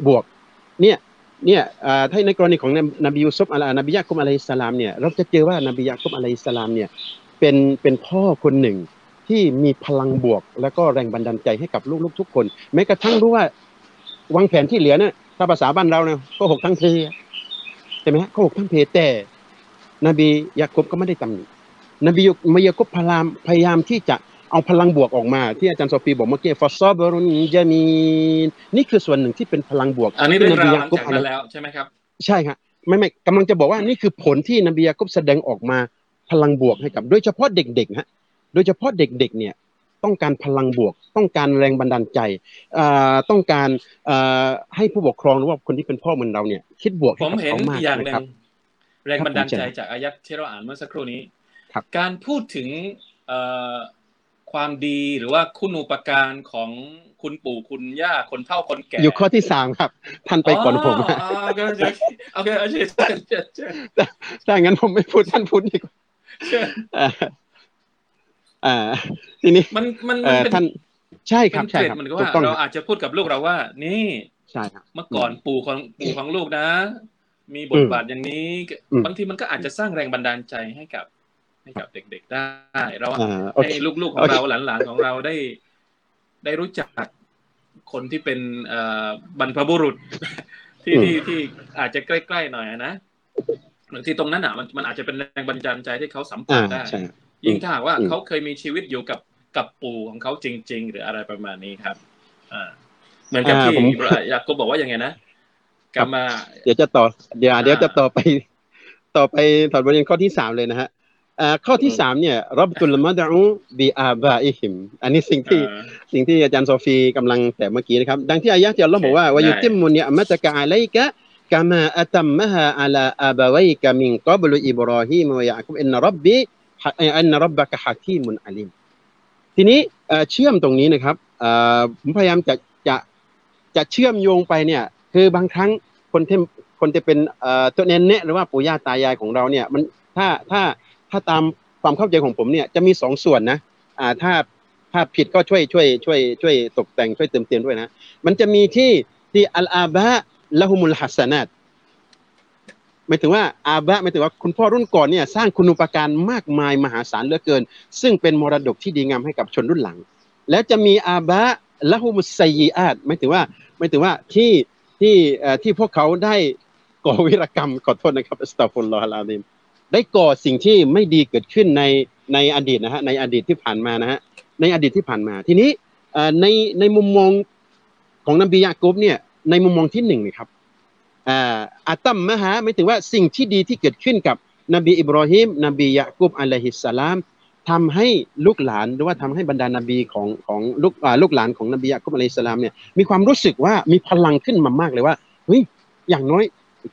S5: บวกเนี่ยเนี่ยอ่าถ้าในกรณีของนบียูซุฟอะลานบียะกุมอะลัยสลามเนี่ยเราจะเจอว่านบียะกุมอะลัยสลามเนี่ยเป็นเป็นพ่อคนหนึ่ง ที่มีพลังบวก แล้วก็แรงบันดาลใจให้กับลูกๆทุกคน แม้กระทั่งรู้ว่าวางแผนที่เหลือเนี่ยถ้าภาษาบ้านเราเนี่ยก็หกทั้งเพใช่ไหมฮะก็หกทั้งเพแต่นบียะกุบก็ไม่ได้ตำหนินบีมายะกุบพยายามพยายามที่จะเอาพลังบวกออกมา ที่อาจารย์โซฟีบอกเมื่อกี้ฟอซอบรุนจามีนนี่คือส่วนหนึ่งที่เป็นพลังบวก
S3: อันนี้เรื่อง
S5: ที่
S3: ราวหลัง
S5: กุบ
S3: จากนั้นแล้วใช่ไหมครับ
S5: ใช่ครับไม่ไม่กำลังจะบอกว่านี่คือผลที่นบียากุบแสดงออกมาพลังบวกให้กับ โดยเฉพาะเด็กๆฮะ โดยเฉพาะเด็กๆเนี่ยต้องการพลังบวก ต้องการแรงบันดาลใจอ่าต้องการอ่าให้ผู้ปกครองหรือว่าคนที่เป็นพ่อเหมือนเราเนี่ย คิดบวก
S3: ผ
S5: ให้
S3: ม
S5: กับ
S3: เห็น
S5: เขามาก
S3: อีกอย่างหนึ่
S5: นะ
S3: ง
S5: ครับ
S3: แรงบันดาลใจ
S5: ครับผมเชิญ
S3: จากอายัดที่เราอ่านเมื่อสักครู่นี้
S5: ครับ
S3: การพูดถึงเอ่อควความดีหรือว่าคุณูปการของคุณปู่คุณย่าคนเฒ่าคนแก่
S5: อยู่ข้อที่สามครับ ท่านไปก่อนผม
S3: อ๋อโอเคโอเคโอเคโอเคเชิญเชิญเชิญ
S5: ถ้างั้นผมไม่พูดท่านพูดดีกว่า
S3: เชิญ
S5: อ่าอ่าทีนี้
S3: มันมัน
S5: เอ่
S3: มัน
S5: อ
S3: เป็น
S5: ท่านใช่ค
S3: เป็
S5: รับ
S3: นเก
S5: ใช่
S3: ร็ด
S5: ครับ
S3: เหมือนกับ
S5: ถู
S3: ว่าก
S5: ต้อง
S3: เรา
S5: ครับ
S3: อาจจะพูดกับลูกเราว่า นี่
S5: ใช่ครับ
S3: เมื่อก่อนปู่ของปู่ของลูกนะ มีบทบาทอย่างนี้
S5: อืม
S3: บางทีมันก็อาจจะสร้างแรงบันดาลใจให้กับ ให้กับเด็ก ๆได้ เรา
S5: อ่าโอเค
S3: ให้ลูกๆของ
S5: โอเค
S3: เราหลานๆของเราได้ ได้รู้จักคนที่เป็นเอ่อบรรพบุรุษ ที่ที่ที่อาจจะใกล้ๆหน่อยนะบางทีตรงนั้นอะมันมันอาจจะเป็นแรงบันดาลใจที่เขาสัมผั
S5: อ่า
S3: สได้
S5: ใช่
S3: ยิ่งถ้าหากว่า
S5: อืม
S3: เขาเคยมีชีวิตอยู่กับกับปู่ของเขาจริง ๆ หรืออะไรประมาณนี้ครับ อ่า เหมือนกับ
S5: อ่า
S3: ที่
S5: ผม
S3: อิบราอยากก็บอกว่ายังไงนะกามา
S5: เดี๋ยวจะต่อ เดี๋ยว
S3: อ่า
S5: เดี๋ยวจะต่อไป ต่อไปถอดบทเรียนข้อที่สามเลยนะฮะอ่าข้อที่สามเนี่ยรับตุลมะดะอูบีอาบาอิฮิม อันนี้สิ่งที่
S3: เอ่อ
S5: สิ่งที่อาจารย์โซฟีกำลังแต่เมื่อกี้นะครับ ดังที่อายะที่อัลลอฮ์บอกว่า
S3: โอเค
S5: วายุ
S3: ได้
S5: ติมมุนิยมะตะกะอะลัยกะกะมาอะตัมมะฮาอะลาอาบะวัยกะมินกับลุอิบรอฮีมวะยะกุบอินนะรับบี อินนรับบะกะฮะกีมุนอะลิมทีนี้เชื่อมตรงนี้นะครับผมพยายามจะจะจะเชื่อมโยงไปเนี่ย คือบางครั้งคนที่คนจะเป็นตัวเน้นเนะหรือว่าปู่ย่าตายายของเราเนี่ยมันถ้าถ้าถ้าตามความเข้าใจของผมเนี่ยจะมีสองส่วนนะอ่าถ้าถ้าผิดก็ช่วยช่วยช่วยช่วยตกแต่งช่วยเติมเต็มด้วยนะ มันจะมีที่ที่อัลอาบะละฮุมุลฮัสซานัต หมายถึงว่าอาบะหมายถึงว่าคุณพ่อรุ่นก่อนเนี่ยสร้างคุณูปการมากมายมหาศาลเหลือเกิน ซึ่งเป็นมรดกที่ดีงามให้กับชนรุ่นหลัง แล้วจะมีอาบะละฮุมุสไซยีอาตหมายถึงว่าหมายถึงว่าที่ที่เอ่อที่พวกเขาได้ก่อวิรกรรมขอโทษนะครับอัสตัฟุลลอฮะลาดิมได้ก่อสิ่งที่ไม่ดีเกิดขึ้นในในอดีตนะฮะในอดีตที่ผ่านมานะฮะในอดีตที่ผ่านมา ทีนี้เอ่อในในมุมมองของนบียะกุบเนี่ยในมุมมองที่หนึ่งนะครับ อ่าอาตัมมะฮะหมายถึงว่าสิ่งที่ดีที่เกิดขึ้นกับนบีอิบรอฮิมนบียะกุบอะลัยฮิสสลามทำให้ลูกหลานหรือว่าทำให้บรรดานบีของของลูกลูกหลานของนบียะกุบอะลัยฮิสสลามเนี่ยมีความรู้สึกว่ามีพลังขึ้นมามากเลยว่าเฮ้ยอย่างน้อย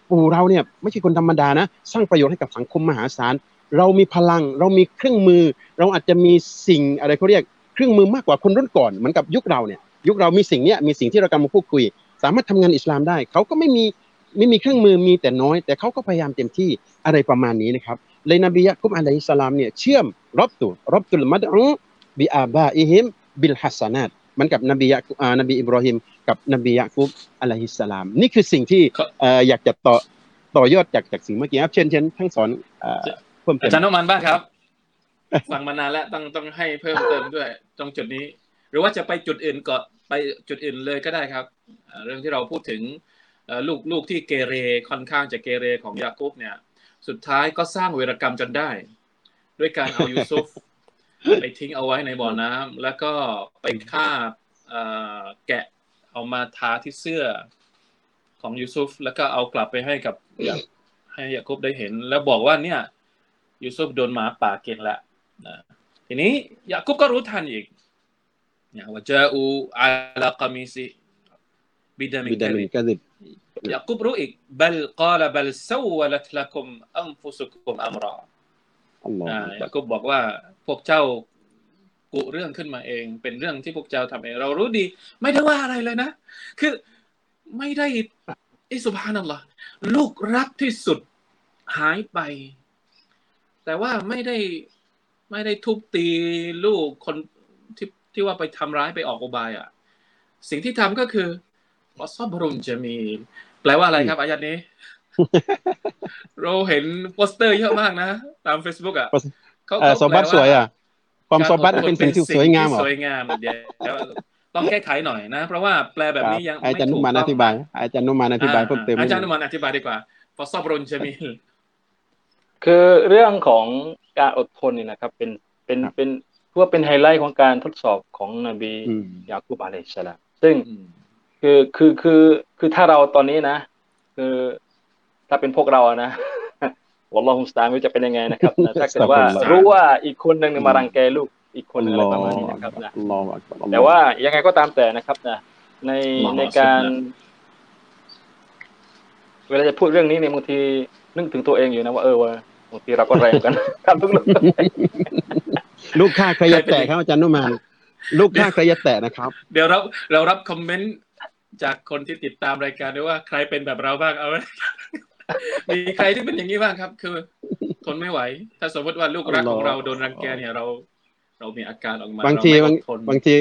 S5: ปู่เราเนี่ยไม่ใช่คนธรรมดานะ สร้างประโยชน์ให้กับสังคมมหาศาลเรามีพลังเรามีเครื่องมือ เราอาจจะมีสิ่งอะไรเขาเรียกเครื่องมือมากกว่าคนรุ่นก่อนเหมือนกับยุคเราเนี่ยยุคเรามีสิ่งเนี้ยมีสิ่งที่เรากำลังมาพูดคุย สามารถทำงานอิสลามได้ เขาก็ไม่มี ไม่มีเครื่องมือมีแต่น้อย แต่เขาก็พยายามเต็มที่อะไรประมาณนี้นะครับเลยนบียะกุบอะลัยฮิสสลามเนี่ยเชื่อมรอบตุรอบตุลมัดอุบิอาบาอิฮิมบิลฮัสซานัตมันกับนบียะกุอ่านบีอิบรอฮิมกับนบียะกุบอะลัยฮิสสลาม นี่คือสิ่งที่
S3: ครับ
S5: เอ่ออยากจะต่อต่อยอดจากจากสิ่งเมื่อกี้ครับเช่นเช่นทั้งสอนเอ่อเพิ่มเติ
S3: อามจารย์นมันบ้างครับฟังมานานแล้วต้องต้องให้เพิ่มเติมด้วย ตรงจุดนี้ หรือว่าจะไปจุดอื่นก็ไปจุดอื่นเลยก็ได้ครับอ่าเรื่องที่เราพูดถึงเอ่อ ลูกลูกที่เกเรค่อนข้างจะเกเรของยากุบเนี่ย สุดท้ายก็สร้างเวรกรรมจนได้ ด้วยการเอายูซุฟไปทิ้งเอาไว้ในบ่อน้ำแล้วก็ไปฆ่าเอ่อแกะเอามาทาที่เสื้อของยูซุฟแล้วก็เอากลับไปให้กับยาให้ยากุบได้เห็น แล้วบอกว่าเนี่ยยูซุฟโดนหมาป่ากินแล้วนะทีนี้ยากุบก็รู้ทันอีกนะว่าจาอูอาลากามิซิบิดามิ
S5: บิดามิน
S3: กะ
S5: กะซิบ
S3: ยากุบรู้อีกบัลกาลบัลซาวลัตละกุมอันฟุสุกุมอัมรา
S5: อัลลอฮ
S3: อ่าฺยากุบบอกว่าพวกเจ้ากุเรื่องขึ้นมาเอง เป็นเรื่องที่พวกเจ้าทำเอง เรารู้ดี ไม่ได้ว่าอะไรเลยนะ คือไม่ได้อิสุบฮานัลลอฮ์ลูกรักที่สุดหายไป แต่ว่าไม่ได้ไม่ได้ทุบตีลูกคนที่ที่ว่าไปทำร้ายไปออกอุบายอะ สิ่งที่ทำก็คือวอซอบรุนจะมี แปลว่าอะไรครับอายัดนี้ เราเห็นโปสเตอร์เยอะมากนะ ตาม Facebook อะเขา
S5: เอ่อ
S3: เขา
S5: สมบัติ
S3: แปล
S5: สวยอะ ความสมบัติเป็นสิ่งที่สวยงามเหรอ
S3: สวยงามเดี๋ยวเดี๋ยวต้องแก้ไขหน่อยนะ เพราะว่าแปลแบบนี้ยัง
S5: อา
S3: ไม่
S5: จารย์นุ
S3: ถูก
S5: มาน
S3: ต้
S5: อ
S3: อง
S5: ธิบาย อาจารย์นุมานอธิบายเพิ่มเติม
S3: อาจารย์นุมานอธิบายดีกว่าฟอซอบรุนจะมี
S4: คือเรื่องของการอดทนนี่นะครับ เป็นเป็น
S5: ครับ
S4: เป็นถือว่าเป็นไฮไลท์ของการทดสอบของนบี
S5: อืม
S4: ยาคูบعليه السلامซึ่ง คือคือคือคือถ้าเราตอนนี้นะ คือถ้าเป็นพวกเราอะนะوالله المستعانไม่รู้จะเป็นยังไงนะครับนะถ้าเกิดว่า
S5: أستغفر اللهรู้
S4: ว่าอีกคนหนึ่งเนี่ยมารังแกลูกอีกคนหนึ่งอะไรประมาณนี้นะครับนะ
S5: الله أكبر الله
S4: แต่ว่ายังไงก็ตามแต่นะครับนะใน
S3: อัลลอฮฺ
S4: ในการ
S3: อัลลอฮ
S4: เวลาจะพูดเรื่องนี้เนี่ยบางทีนึกถึงตัวเองอยู่นะว่าเออว่าบางทีเราก็แรงกันทำทุกเรื่อง
S5: ลูกค้าใครจะแตะครับอาจารย์นุมานลูกค้าใครจะแตะนะครับ
S3: เดี๋ยวเราเรารับคอมเมนต์ จากคนที่ติดตามรายการด้วยว่าใครเป็นแบบเราบ้างเอาไหมมีใครที่เป็นอย่างนี้บ้างครับ คือทนไม่ไหว ถ้าสมมติว่าลูกรักของเราโดนรังแกเนี่ยเรา เรามีอาการออกมา
S5: บางที
S3: เร
S5: บาง
S3: ไม่อดทน
S5: บางที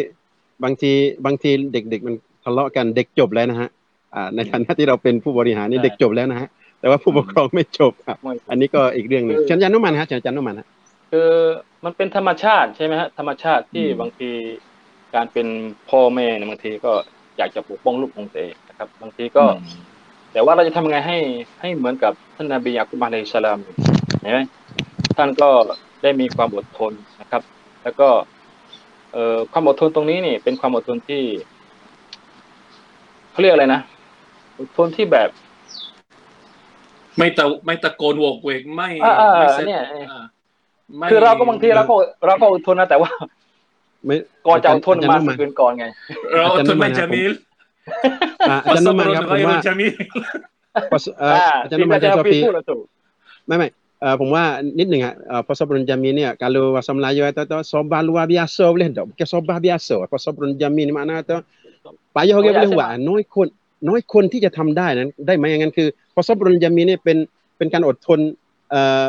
S5: บางทีบางทีเด็ก ๆ มันทะเลาะกันเด็กจบแล้วนะฮะอ่าในฐานะที่เราเป็นผู้บริหารนี่เด็กจบแล้วนะฮะแต่ว่าผู้ปกครองไม่จบครับ
S4: ไม่
S5: อันนี้ก็อีกเรื่องหนึ่งเชิญอาจารย์นุมันฮะเชิญอาจารย์นุมันฮะ
S4: คือมันเป็นธรรมชาติใช่ไหมฮะธรรมชาติที่
S5: อืม
S4: บางทีการเป็นพ่อแม่เนี่ยบางทีก็ อยากจะปกป้องลูกของตัวเองนะครับ บางทีก็ แต่ว่าเราจะทำยังไงให้ให้เหมือนกับท่านนบียากุบาเลสลามเห็นไหมท่านก็ได้มีความอดทนนะครับ แล้วก็ เอ่อความอดทนตรงนี้นี่ เป็นความอดทนที่เขาเรียกอะไรนะอดทนที่แบบ
S3: ไม่ตะไม่ตะโกนโวกเวกไม่
S4: อ่าอ่า
S3: ไม่เซ็ต
S4: เนี่ย
S3: อ่าไม่
S4: คือเราก็บางทีเราก็เราก็อดทนนะแต่ว่า
S5: ไม่
S4: ก่อนจะอดทน
S5: อาจาร
S4: มา
S5: ย์นุ
S4: สั
S5: มั
S4: ก
S5: น
S4: คืนก่อนไง
S3: เราอดทนไม่
S5: อาจารย์
S3: จะมี
S5: อ่าอาจารย์นุมันครับผมว่า
S3: จะมี
S5: พอสเอ่ออาจารย์นุมันอาจารย์ชอ
S4: ปี
S5: ฟี
S4: พูดแล้วถูก
S5: ไม่ไม่เอ่อผมว่านิดหนึ่งฮะเอ่อพอ sabrun jamin เนี่ย kalau bahasa Melayu itu tu sabar luar biasa boleh tak bukan sabar biasa พอ sabrun jamin นี่ makna tu ปายอเก boleh buat น้อยคนน้อยคนที่จะทำได้นั้นได้ไหมอย่างนั้นคือพอ sabrun jamin เนี่ยเป็นเป็นการอดทนเอ่อ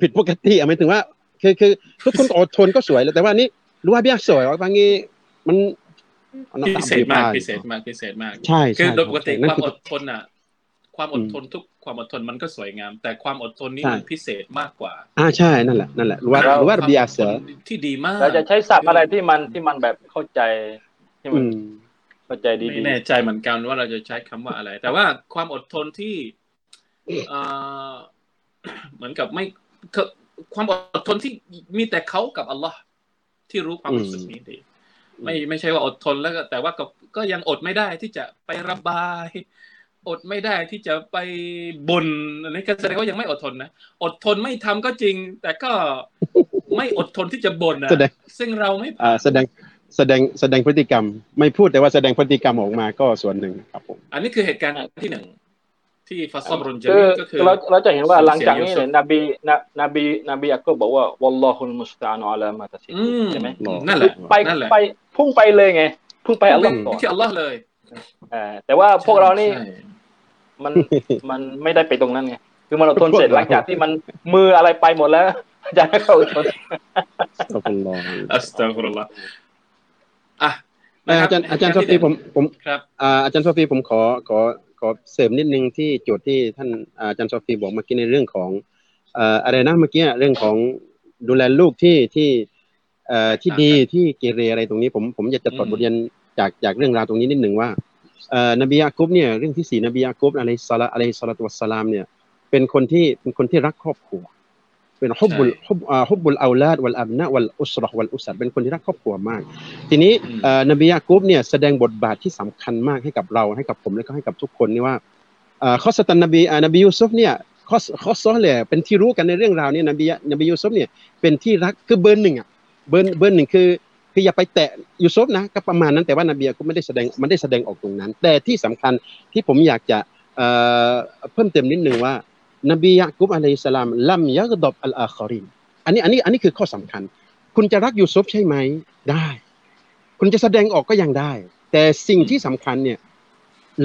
S5: ผิดปกติอะหมายถึงว่าคือคือทุกคนก็อดทนก็สวยแล้วแต่ว่านี่ luar biasa บางทีมัน
S3: พิเศษมากพิเศษมากพิเศษมาก
S5: ใช่
S3: คือ
S5: ใช่
S3: โดยปกติ
S5: นั่น
S3: ความ
S5: คือ
S3: อดทนอะ ความอดทนทุกความอดทนมันก็สวยงาม แต่ความอดทนนี้
S5: ใช่
S3: มันพิเศษมากกว่า
S5: อ่าใช่นั่นแหละนั่นแหละ luar
S3: เรา
S5: luar
S3: ความอด
S5: biasa
S3: ทนที่ดีมาก
S4: เราจะใช้ศัพท์อะไรที่มันที่มันแบบเข้าใจที่มั
S5: อื
S4: น
S5: ม
S4: เข้าใจดี
S3: ไม่แน่ใจเหมือนกันว่าเราจะใช้คำว่าอะไร แต่ว่าความอดทนที่เอ่อเหมือนกับไม่คือความอดทนที่มีแต่เขากับอัลลอฮ์ ที่รู้ความรู้สึกนี้ดี ไม่ไม่ใช่ว่าอดทนแล้วก็แต่ว่าก็ก็ยังอดไม่ได้ที่จะไประบาย อดไม่ได้ที่จะไปบ่นอันนี้ก็แสดงว่ายังไม่อดทนนะอดทนไม่ทำก็จริง แต่ก็ไม่อดทนที่จะบ่นนะ
S5: แสดง
S3: ซึ่งเราไม่
S5: อ่าแสดงแสดงแสดงพฤติกรรม ไม่พูดแต่ว่าแสดงพฤติกรรมออกมาก็ส่วนหนึ่งครับผม
S3: อันนี้คือเหตุการณ์ที่หนึ่ง ที่ฟัสซอบรุน
S4: ๆ
S3: จะ
S4: คือ
S3: ก็คือ
S4: เราเราจะเห็นว่าหลังจากนี้
S3: เสีย
S4: เนี่ยนบีนะนบีนบียาก็บอกว่าวัลลอฮุลมุสตานุอะลามาตะซิ
S3: อืม
S4: ใช่ไหม
S3: นั่นแหละ
S4: ไป
S3: นั่นแหละ
S4: ไปพุ่งไปเลยไงพุ่งไปอัลลอฮ์ก่อน
S3: ที่อัลลอฮ์เลย
S4: เออแต่ว่าพวกเรานี่
S3: ใช่
S4: มันมันไม่ได้ไปตรงนั้นไงคือมันอดทนเสร็จหลังจากที่มันมืออะไรไปหมดแล้วอาจารย์ก็อดทน
S5: อัสตัฆฟิรุลลอฮ์
S3: อัสตัฆฟิรุลลอฮ์อะ
S5: เอ่ออาจารย์อาจารย์โซฟีผมผม
S3: ครับ
S5: อ่าอาจารย์โซฟีผมขอขอ ขอเสริมนิดนึงที่โจทย์ที่ท่านอ่าอาจารย์โซฟีบอกเมื่อกี้ในเรื่องของเอ่ออะไรนะเมื่อกี้เรื่องของดูแลลูกที่ที่เอ่อที่ดีที่เกเรอะไรตรงนี้ ผมผมอยากจะถอดบทเรียนจากจากเรื่องราวตรงนี้นิดหนึ่งว่าเอ่อนบียากุบเนี่ยเรื่องที่สี่นบียากุบอะลัยฮิสซาลาอะลัยฮิสซาลาตุวัสสลามเนี่ยเป็นคนที่เป็นคนที่รักครอบครัว เป็นฮุบบุลฮุบอ่าฮุบบุลเอาลาดวัลอับนะวัลอุสเราะห์วัลอุสัดเป็นคนที่รักครอบครัวมาก ทีนี้
S3: อืม
S5: เอ่อนบียากุบเนี่ยแสดงบทบาทที่สำคัญมากให้กับเราให้กับผมและก็ให้กับทุกคนนี่ว่าเอ่อข้อสตันนบีอ่านบียูซุฟเนี่ยข้อข้อซ้อเลยเป็นที่รู้กันในเรื่องราวนี้นบีนบียูซุฟเนี่ยเป็นที่รักคือเบอร์หนึ่งอะเบอร์เบอร์หนึ่งคือคืออย่าไปแตะยูซุฟนะก็ประมาณนั้นแต่ว่านบียากุบไม่ได้แสดงมันได้แสดงออกตรงนั้น แต่ที่สำคัญที่ผมอยากจะเอ่อเพิ่มเติมนิดนึงว่า นบียากุบعليه السلام لم يغضب الآخرينอันนี้อันนี้อันนี้คือข้อสำคัญ คุณจะรักยูซุฟใช่ไหมได้ คุณจะแสดงออกก็ยังได้ แต่สิ่งที่สำคัญเนี่ย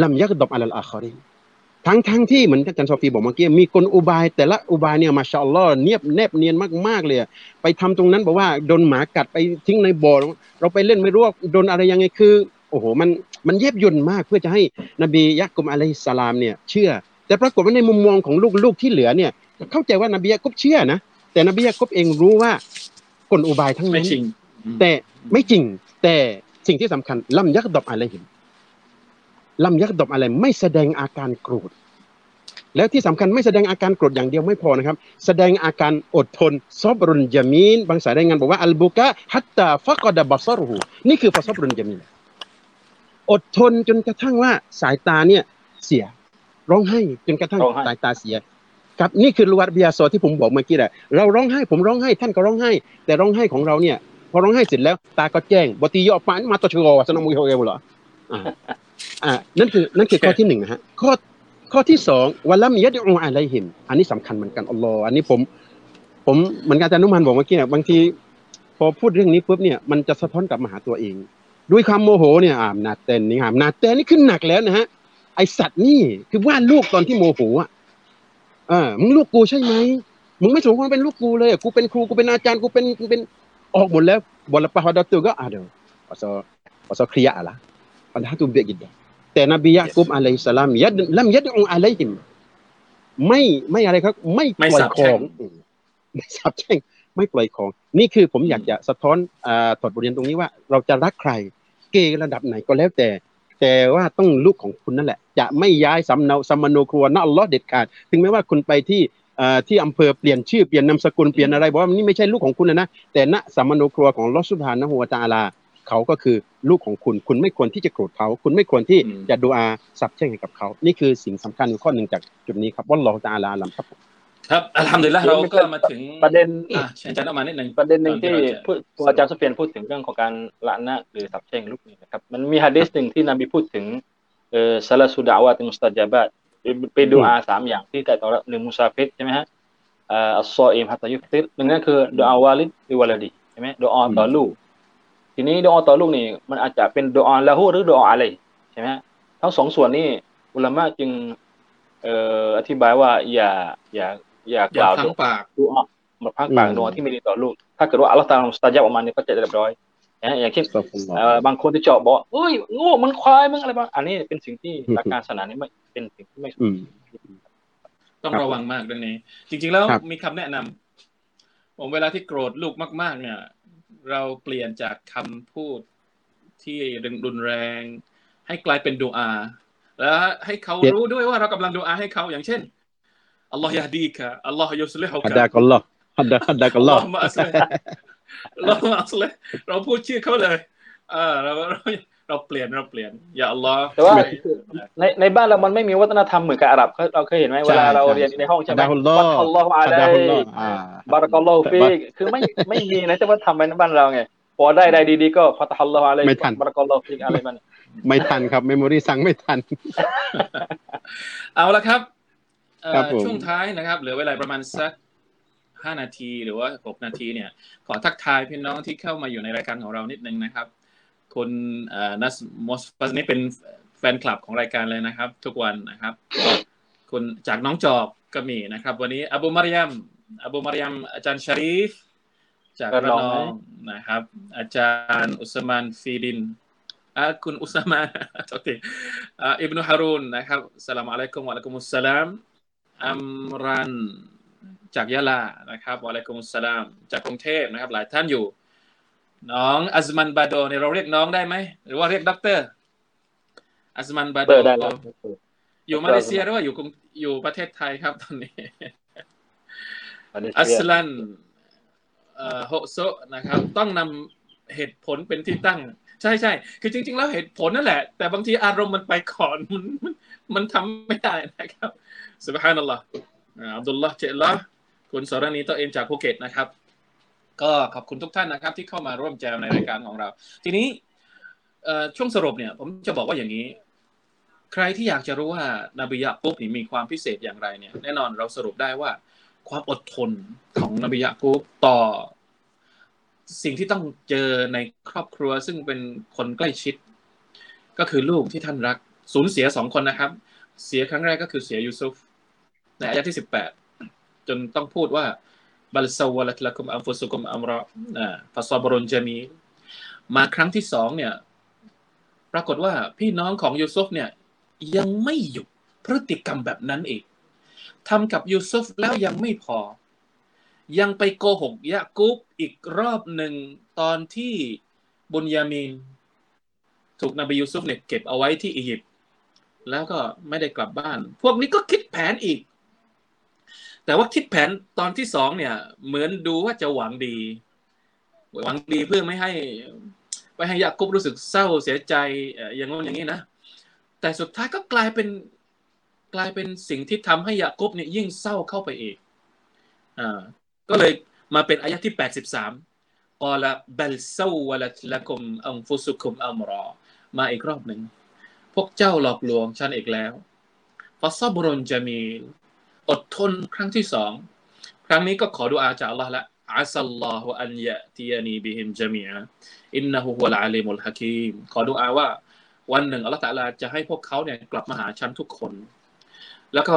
S5: لم يغضب الآخرينทั้งทั้งที่เหมือนที่อาจารย์โซฟีบอกเมื่อกี้มีกลอุบาย แต่ละอุบายเนี่ยما شاء اللهเนียบแนบเนียนมากๆเลยไปทำตรงนั้นบอกว่าโดนหมากัดไปทิ้งในบ่อเราไปเล่นไม่รู้ว่าโดนอะไรยังไงคือโอ้โหมันมันเย็บยนต์มากเพื่อจะให้นบียะกุมอะลัยสสลามเนี่ยเชื่อ แต่ปรากฏว่าในมุมมองของลูกๆที่เหลือเนี่ย เข้าใจว่านบียะกุบเชื่อนะแต่นบียะกุบเองรู้ว่ากลอุบายทั้ง
S3: ไม่
S5: นั้น
S3: จริง
S5: แต่ไม่จริง แต่สิ่งที่สำคัญลัมยักดบอะไรหิมลัมยักดบอะไรไม่แสดงอาการโกรธแล้วที่สำคัญไม่แสดงอาการโกรธอย่างเดียวไม่พอนะครับ แสดงอาการอดทนซอบรุนยามีนบางสายรายงานบอกว่าอัลบุกะฮัตตาฟักดะบัซารุหูนี่คือฟาซอบรุนยามีนอดทนจนกระทั่งว่าสายตาเนี่ยเสีย ร้องไห้จนกระทั่ง
S4: ร้องไห้
S5: สายตาเสีย ครับนี่คือลูวัดบิยาโซที่ผมบอกเมื่อกี้แหละเราร้องไห้ผมร้องไห้ท่านก็ร้องไห้ แต่ร้องไห้ของเราเนี่ยพอร้องไห้เสร็จแล้ว ตาก็แจ้งบตียอปานมาตอชโกสนมุยโฮเอวเหรออ่าอ่านั่นคือนั่นคือข้อที่หนึ่งนะฮะข้อข้อที่สองวะลัมยัดอูอะไรหิมอันนี้สำคัญเหมือนกันอัลลอฮ์อันนี้ผม ผมเหมือนกันอาจารย์นุมันบอกเมื่อกี้เนี่ยบางทีพอพูดเรื่องนี้ปุ๊บเนี่ยมันจะสะท้อนกลับมาหาตัวเอง ด้วยความโมโหเนี่ยอ่ามนาเตนนี่อ่ามนาเตนนี่ขึ้นหนักแล้วนะฮะ ไอสัตว์นี่คือว่าลูกตอนที่โมโหอะเออมึงลูกกูใช่ไหมมึงไม่สมควรเป็นลูกกูเลยกูเป็นครูกูเป็นอาจารย์กูเป็นกูเป็นออกหมดแล้วบอลปะฮดตัวก็อะเดี๋ยวพอสพอสเคลียร์ละปัญหาตัวเบียกิดแต่นบียะกุบอะลัยสลามยัดลัมยัดองอะลัยฮิมไม่ไม่อะไรครับ ไม่ปล่อยของไม่สับแช่งไม่ปล่อยของ นี่คือผมอยากจะสะท้อนอถอดบทเรียนตรงนี้ว่า เราจะรักใคร เกย์ระดับไหนก็แล้วแต่ แต่ว่าต้องลูกของคุณนั่นแหละ จะไม่ย้ายสำเนาสมโนครัวน่าอัลลอฮ์เด็ดขาด ถึงแม้ว่าคุณไปที่ที่อำเภอเปลี่ยนชื่อเปลี่ยนนามสกุลเปลี่ยนอะไรบอกว่านี่ไม่ใช่ลูกของคุณนะนะแต่ณสมโนครัวของลอสุภานะหัวตาลาเขาก็คือลูกของคุณ คุณไม่ควรที่จะโกรธเขา คุณไม่ควรที่จะดูอาสับแช่งให้กับเขา นี่คือสิ่งสำคัญข้อหนึ่งจากจุดนี้ครับว่าลอตาลาลัมครับ
S3: ครับอัลฮัมดุลิลละเราก็มาถึง
S4: ประเด็น
S3: เชิญอาจารย์ออกมานิดหนึ่ง
S4: ประเด็นหนึ่งที่พูดอาจารย์สุเฟียนพูดถึงเรื่องของการละนะหรือสับแช่งลูกนี่นะครับ มันมีฮะดีษหนึ่งที่นบีพูดถึงเอ่อซาลาสุดาวะติมุสตาจาบะเป็นดูอาสามอย่างที่แต่ต่อหนึ่งมุซาฟิดใช่ไหมฮะอัลซออิมฮัตยุฟติรหนึ่งนั่นคือดูอาวาลิดดิวาลดีใช่ไหมดูอาต่อลูก ทีนี้ดูอาต่อลูกนี่มันอาจจะเป็นดูอาละหูหรือดูอาอะไรใช่ไหมทั้งสองส่วนนี้อุลามะจึงเอ่ออธิบายว่าอย่าอย่า อย่ากล่าว
S3: ดูอา
S4: ดูอามาพักปากดูอาที่ไม่ดีต่อลูก ถ้าเกิดว่าอัลลอฮฺตาลาสตาจับออกมาเนี่ยก็จะเรียบร้อยอย่างเช่นบางคนที่เจาะบอกเอ้ยโง่มันควายมึงอะไรบ้างอันนี้เป็นสิ่งที่หลักการศาสนานี้ไม่เป็นสิ่งที่ไม่
S3: ต้องระวังมากเรื่องนี้ จริง ๆ แล้วมีคำแนะนำผมเวลาที่โกรธลูกมาก ๆ เนี่ย เราเปลี่ยนจากคำพูดที่รุนแรง ให้กลายเป็นดูอา แล้วให้เขารู้ด้วยว่าเรากำลังดูอาให้เขาอย่างเช่น อัลลอฮฺยาดีกะอัลลอฮฺยุสลิฮุกะฮั
S5: ดดากัลลอฮ์ฮัดดาฮัดดากัลลอฮ์
S3: มาอัสเลเราอัสเลเราพูดชื่อเขาเลยอ่าเราเราเปลี่ยนเราเปลี่ยน อย่าอัลลอฮ์
S4: แต่ว่าในในบ้านเรามันไม่มีวัฒนธรรมเหมือนกับอาหรับเราเคยเห็นไหมเวลาเราเรียนในห้องใช่ไหม
S5: อัลลอฮ์
S4: อัลลอฮ์อะไรบารักัลลอฮ์ฟีคือไม่ไม่มีนะจะว่าทำในบ้านเราไงพอได้ได้ดีๆก็ฟัตฮัลลอฮ์อะไร
S5: ไม่ทัน
S4: บารักัลลอฮ์ฟีอะไรมัน
S5: ไม่ทันครับเมมโมรี่สั่งไม่ทัน
S3: เอาละครับ ช่วงท้ายนะครับเหลือเวลาประมาณสักห้านาทีหรือว่าหกนาทีเนี่ย ขอทักทายพี่น้องที่เข้ามาอยู่ในรายการของเรานิดนึงนะครับ คุณนัสมอสฟัสนี่เป็นแฟนคลับของรายการเลยนะครับ ทุกวันนะครับ คุณจากน้องจอบก็มีนะครับ วันนี้อบูมารยมอบูมารยมอาจารย์ชารีฟจากระนองนะครับ อาจารย์อุสมานฟีดินคุณอุสมานโอเคอิบนุฮารุนนะครับสลามอะลัยกุมวะลัยกุมุสสลาม อัมรัน จากยะลานะครับวะลัยกุมุสสลาม จากกรุงเทพนะครับ หลายท่านอยู่ น้องอัซมันบาโดเนี่ยเราเรียกน้องได้ไหม หรือว่าเรียกด็อกเตอร์ อัซมันบาโดอยู่มาเลเซียหรือว่าอยู่อยู่ประเทศไทยครับตอนนี้ อัสลันโฮโซนะครับ ต้องนำเหตุผลเป็นที่ตั้ง ใช่ใช่คือจริง ๆ แล้วเหตุผลนั่นแหละ แต่บางทีอารมณ์มันไปก่อนมันมันทำไม่ได้นะครับ สุบฮานัลลอฮ์อับดุลลาห์เจลละคุณสรณีตัวเองจากภูเก็ตนะครับ ก็ขอบคุณทุกท่านนะครับ ที่เข้ามาร่วมแจมในรายการของเรา ทีนี้ช่วงสรุปเนี่ย ผมจะบอกว่าอย่างนี้ ใครที่อยากจะรู้ว่านาบียะกุ๊บมีความพิเศษอย่างไรเนี่ย แน่นอนเราสรุปได้ว่า ความอดทนของนบียะกุ๊บต่อ สิ่งที่ต้องเจอในครอบครัวซึ่งเป็นคนใกล้ชิด ก็คือลูกที่ท่านรักสูญเสียสองคนนะครับ เสียครั้งแรกก็คือเสียยูซุฟ ในอายะที่สิบแปดจนต้องพูดว่าบัลซาวลัตละกุมอัมฟุสุกุมอัมรอฟัสบรุนจามีมาครั้งที่สองเนี่ย ปรากฏว่าพี่น้องของยูซุฟเนี่ย ยังไม่หยุดพฤติกรรมแบบนั้นอีกทำกับยูซุฟแล้วยังไม่พอ ยังไปโกหกยะกุบอีกรอบหนึ่งตอนที่บุญยามีนถูกนบียูซุฟเนี่ยเก็บเอาไว้ที่อียิปต์แล้วก็ไม่ได้กลับบ้าน พวกนี้ก็คิดแผนอีก แต่ว่าคิดแผนตอนที่สองเนี่ย เหมือนดูว่าจะหวังดี หวังดีเพื่อไม่ให้ไม่ให้ยากุบรู้สึกเศร้าเสียใจอย่างงี้อย่างนี้นะแต่สุดท้ายก็กลายเป็นกลายเป็นสิ่งที่ทำให้ยากุบเนี่ยยิ่งเศร้าเข้าไปอีกอ่าก็เลยมาเป็นอายะที่แปดสิบสามกอละเบลซาวลัตละกุมอัมฟุสุคุมอัมรอ มาอีกรอบหนึ่ง พวกเจ้าหลอกลวงฉันอีกแล้วฟาซาบรนจะมี อดทนครั้งที่สอง ครั้งนี้ก็ขอดูอาจากอัลลอฮ์ละ อัสลลอฮุอันยะตียนีบิฮิมจามีอะอินนะฮูฮุวะลอาลีมุลฮะกีมขอดุอาว่า วันหนึ่งอัลลอฮฺตะลาจะให้พวกเขาเนี่ยกลับมาหาฉันทุกคน แล้วก็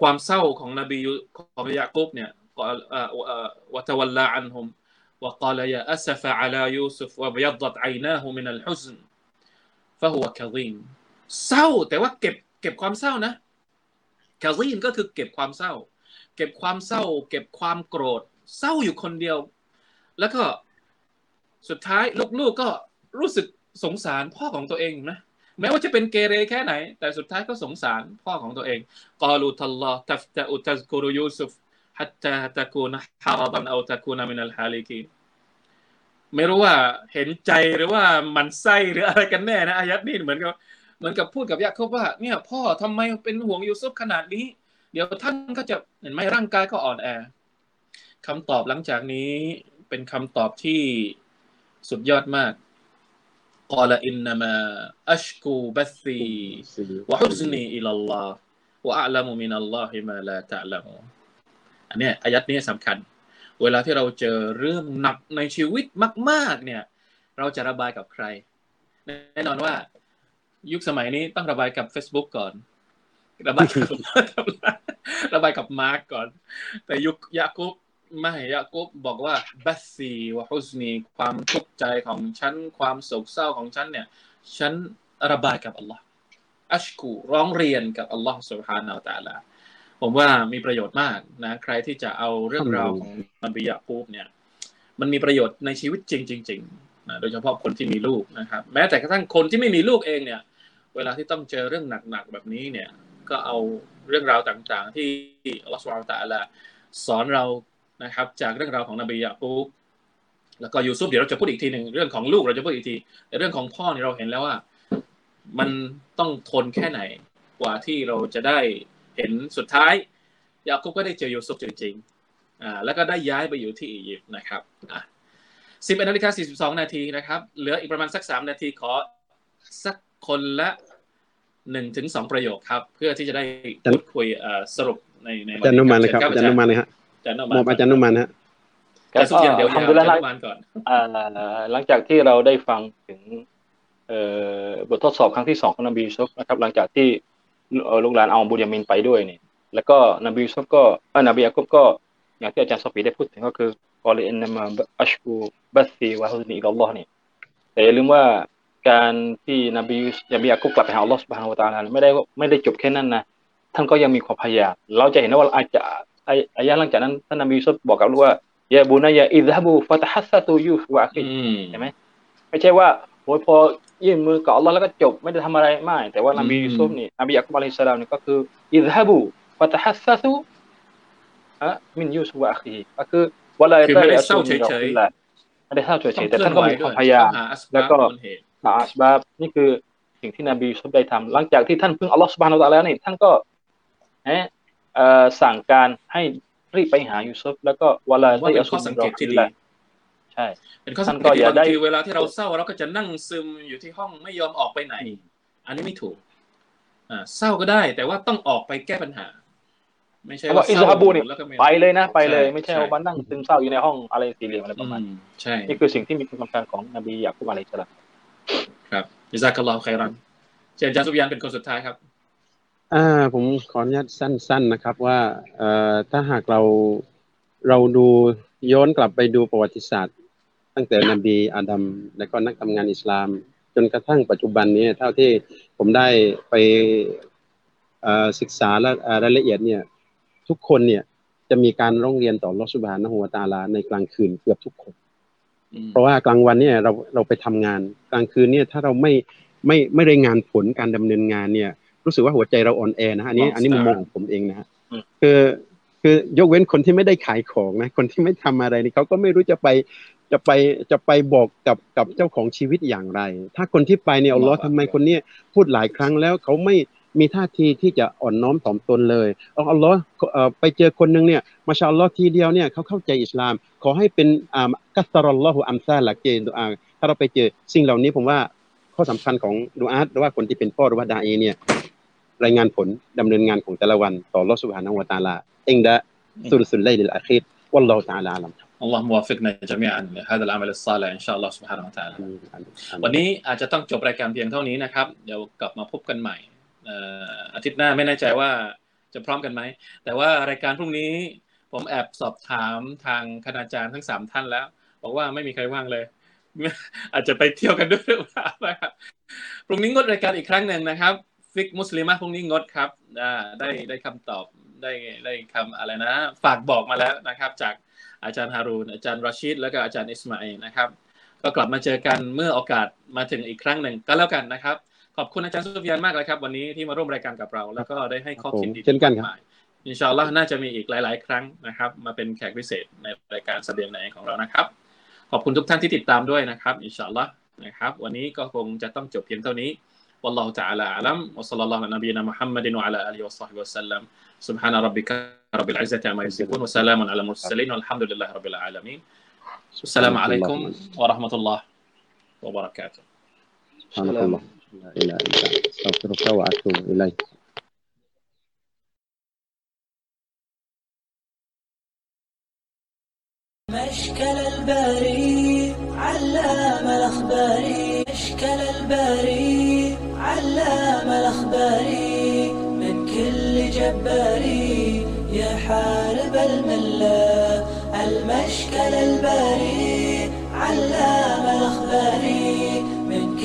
S3: ความเศร้าของนบีของยากุบเนี่ยวะตวัลลาอันฮุม وقال يا أسف على يوسف وابيضت عيناه من الحزن فهو كظيم เศร้าแต่ว่าเก็บเก็บความเศร้านะ แคลซีนก็คือเก็บความเศร้า เก็บความเศร้า เก็บความโกรธ เศร้าอยู่คนเดียว แล้วก็สุดท้ายลูกๆก็รู้สึกสงสารพ่อของตัวเองนะแม้ว่าจะเป็นเกเรแค่ไหน แต่สุดท้ายก็สงสารพ่อของตัวเองกอลูทัลลอตัฟตะอุตัสกุรยูซุฟฮัตตะตะกูนฮาราบันอาตะกูนามินัลฮาลิกีไม่รู้ว่าเห็นใจหรือว่ามันไส้หรืออะไรกันแน่นะอายัดนี่เหมือนกับ เหมือนกับพูดกับยาโคบว่าเนี่ยพ่อทำไมเป็นห่วงยูซุฟขนาดนี้ เดี๋ยวท่านก็จะเห็นไหมร่างกายก็อ่อนแอ คำตอบหลังจากนี้เป็นคำตอบที่สุดยอดมากกอลอินนามาอัชกูบัซีวะฮุซนีอิลลอฮ์วะอัลลมุมินัลลอฮิมาลาตะลัมอันนี้อายัดนี้สำคัญ เวลาที่เราเจอเรื่องหนักในชีวิตมาก ๆ เนี่ย เราจะระบายกับใคร แน่นอนว่า ยุคสมัยนี้ต้องระบายกับ Facebook ก่อน ระบายกับระบายกับมาร์กก่อน แต่ยุคยากุบไม่ยากุบบอกว่าบัสซีวะฮุสนีความทุกข์ใจของฉันความโศกเศร้าของฉันเนี่ย ฉันระบายกับอัลลอฮ์อัชกูร้องเรียนกับอัลลอฮ์สุบฮานาอัลตะลาผมว่ามีประโยชน์มากนะ ใครที่จะเอาเรื่องราวของนบียาคูบเนี่ย มันมีประโยชน์ในชีวิตจริงๆนะโดยเฉพาะคนที่มีลูกนะครับ แม้แต่กระทั่งคนที่ไม่มีลูกเองเนี่ย เวลาที่ต้องเจอเรื่องหนักๆแบบนี้เนี่ย ก็เอาเรื่องราวต่างๆ ที่อัลลอฮฺสุบฮานะตะละสอนเรานะครับ จากเรื่องราวของนบียาคูบแล้วก็ยูซุฟเดี๋ยวเราจะพูดอีกทีหนึ่งเรื่องของลูกเราจะพูดอีกทีแต่เรื่องของพ่อเนี่ยเราเห็นแล้วว่า มันต้องทนแค่ไหนกว่าที่เราจะได้เห็นสุดท้ายยาคูบก็ได้เจอยูซุฟจริงๆอ่าแล้วก็ได้ย้ายไปอยู่ที่อียิปต์นะครับอะสิบเอ็ดนาฬิกาสี่สิบสองนาทีนะครับ เหลืออีกประมาณสักสามนาทีขอสัก คนละหนึ่งถึงสองประโยคครับ เพื่อที่จะได้พูดคุยสรุปในใน
S5: อาจารย์นุมันนะครับอาจารย์นุมันนะฮะ
S3: อาจารย์นุ
S5: ม
S3: มั
S5: อบอาจารย์นุมันฮะ
S3: แต่สุดท้ายเดี๋ยว
S4: ทำ
S3: เดี๋ยว
S4: บุญ
S3: อา
S4: ละ
S3: จารย์นุมันก่อน
S4: อ่าหลังจากที่เราได้ฟังถึงเอ่อบททดสอบครั้งที่สองของนบียูซุฟนะครับ หลังจากที่เอ่อลูกหลานเอาบุญยามินไปด้วยเนี่ยแล้วก็นบียูซุฟก็เอ่อนบียากุบก็อย่างที่อาจารย์ซอฟีได้พูดถึงก็คือกอลีอินนามาอัชกูบัสซีวะฮุนีอิลลอฮ์เนี่ยแต่อย่าลืมว่า การที่นบีนบียากุบกลับไปหาอัลลอฮ์سبحانه وتعالىไม่ได้ไม่ได้จบแค่นั้นนะท่านก็ยังมีความพยายามเราจะเห็นว่าอาจจะอายอายะหลังจากนั้นท่านนบียูซุฟบอกกับลูกว่าيا بني اذهبوا فتحسسوا
S3: من
S4: يوسف
S3: وأخيه
S4: ใช่ไหมไม่ใช่ว่าโอ้ยพอยื่นมือกับอัลลอฮ์แล้วก็จบไม่ได้ทำอะไรไม่แต่ว่านบี
S3: อืม
S4: ยูซุฟนี่นบียะกุบعليه السلامนี่ก็คือاذهبوا فتحسسواอะมินยูซุฟวะอัคฮีก็คือวะลา
S3: คือไม่ได้เศร้าเฉยๆ
S4: ไม่ได้เศร้าเฉ
S3: ต้อง
S4: ยๆแต่
S3: เคลื่อ
S4: ท่านนก็
S3: ไหว
S4: มีค
S3: ด้ว
S4: วายมพยายาม
S3: ต้องหาอัส
S4: แล้
S3: บาวบ
S4: ก็
S3: มูลเหตุ
S4: หาอัสบาบนี่คือสิ่งที่นบียูซุฟได้ทำหลังจากที่ท่านพึ่งอัลลอฮ์ซุบฮานะฮูวะตะอาลานี่ท่านก็เอ๊ะเอ่อสั่งการให้รีบไปหายูซุฟแล้วก็วะลา
S3: ว่าเป็นข้อสังเกตที่ดี
S4: ใช่
S3: เป็นข้อสังเก
S4: ท่านก็
S3: ต
S4: อย่า
S3: ที่บาง
S4: ได้
S3: ทีเวลาที่เราเศร้าเราก็จะนั่งซึมอยู่ที่ห้องไม่ยอมออกไปไหน อันนี้ไม่ถูกอ่าเศร้าก็ได้ แต่ว่าต้องออกไปแก้ปัญหา ไม่ใช่
S4: แต่
S3: ว่า
S4: ว่าอิซฮะบูนี่
S3: แล้วก็ม่
S4: ไปเลยนะไปเลย
S3: ใช่
S4: ไม่ใช่
S3: ใช่
S4: ว่ามานั่งซึมเศร้าอยู่ในห้องอะไรสี่เหลี่ยมอะไรประมาณ
S3: อืมใช่
S4: นี่คือสิ่งที่มีความสำคัญของนบียาคุบอะลัยฮิสสลาม
S3: ครับยิซาคัลลอฮุไครันเจนจาสุบยานเป็นคนสุดท้ายครับ
S5: อ่า ผมขออนุญาตสั้น ๆนะครับ ว่าเอ่อถ้าหากเราเราดูย้อนกลับไปดูประวัติศาสตร์ ตั้งแต่นบีอาดัมและก็นักทำงานอิสลาม จนกระทั่งปัจจุบันนี้เท่าที่ผมได้ไปเอ่อศึกษาและรายละเอียดเนี่ย ทุกคนเนี่ยจะมีการร้องเรียนต่อลอสุบานะฮูวตาลาในกลางคืนเกือบทุกคน เพราะว่ากลางวันเนี่ยเราเราไปทำงาน กลางคืนเนี่ยถ้าเราไม่ไม่ไม่รายงานผลการดำเนินงานเนี่ย รู้สึกว่าหัวใจเราอ่อนแอนะฮะอันนี้อันนี้มุมมองของผมเองนะฮะคือคือยกเว้นคนที่ไม่ได้ขายของนะคนที่ไม่ทำอะไรนี่เขาก็ไม่รู้จะไปจะไปจะไปบอกกับกับเจ้าของชีวิตอย่างไร ถ้าคนที่ไปเนี่ยอัลลอฮ์ทำไมคนเนี้ยพูดหลายครั้งแล้วเขาไม่ มีท่าทีที่จะอ่อนน้อมถ่อมตนเลยเอาอัลลอฮ์เอ่อไปเจอคนหนึ่งเนี่ยมาชาอัลลอฮ์ทีเดียวเนี่ยเขาเข้าใจอิสลาม ขอให้เป็นอ่ากัสตารอลลอฮุอัมซาลักเจนดูอาถ้าเราไปเจอสิ่งเหล่านี้ผมว่าข้อสำคัญของดูอาหรือว่าคนที่เป็นพ่อหรือว่าดาเอเนี่ย รายงานผลดำเนินงานของแต่ละวันต่อรอสุบฮานะฮูวะตะอาลาเองดะสุลสุลไลลิลอาคิรวัลลอฮุตะอาลาอัลลัมครับ
S3: اللهم وفقنا جميعا لهذا العمل الصالح ان شاء الله سبحانه وتعالى วันนี้อาจจะต้องจบรายการเพียงเท่านี้นะครับ เดี๋ยวกลับมาพบกันใหม่เ อาทิตย์หน้าไม่แน่ใจว่าจะพร้อมกันไหม แต่ว่ารายการพรุ่งนี้ผมแอบสอบถามทางคณาจารย์ทั้งสามท่านแล้ว บอกว่าไม่มีใครว่างเลย อาจจะไปเที่ยวกันด้วยหรือเปล่านะครับพรุ่งนี้งดรายการอีกครั้งหนึ่งนะครับฟิกมุสลิมะพรุ่งนี้งดครับได้ได้คำตอบได้ได้คำอะไรนะ ฝากบอกมาแล้วนะครับ จากอาจารย์ฮารูนอาจารย์รอชิดแล้วก็อาจารย์อิสมาอิลนะครับ ก็กลับมาเจอกันเมื่อโอกาสมาถึงอีกครั้งหนึ่งก็แล้วกันนะครับ ขอบคุณอาจารย์สุฟยานมากเลยครับ วันนี้ที่มาร่วมรายการกับเรา แล้วก็ได้ให้ข้อคิดดีๆ
S5: เช่นกันครับ
S3: มากมายอินชาอัลลอฮ์น่าจะมีอีกหลาย ๆ ครั้งนะครับ มาเป็นแขกพิเศษในรายการเสบียงไหนของเรานะครับ ขอบคุณทุกท่านที่ติดตามด้วยนะครับอินชาอัลลอฮ์นะครับ วันนี้ก็คงจะต้องจบเพียงเท่านี้ والله تعالى أعلم وصلى الله على نبينا محمد وعلى آله وصحبه وسلم سبحان ربك رب العزة عما يصفون وسلام على المرسلين والحمد لله رب العالمين السلام عليكم ورحمة الله وبركاته
S5: سبحانك الله لا إله إلا أنت أستغفرك وأتوب إليك.
S1: مشكل الباري علام الأخباري مشكل الباري علام الأخباري من كل جباري يحارب الملا المشكل الباري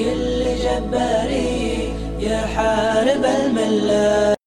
S1: كل جباري يا حارب الملا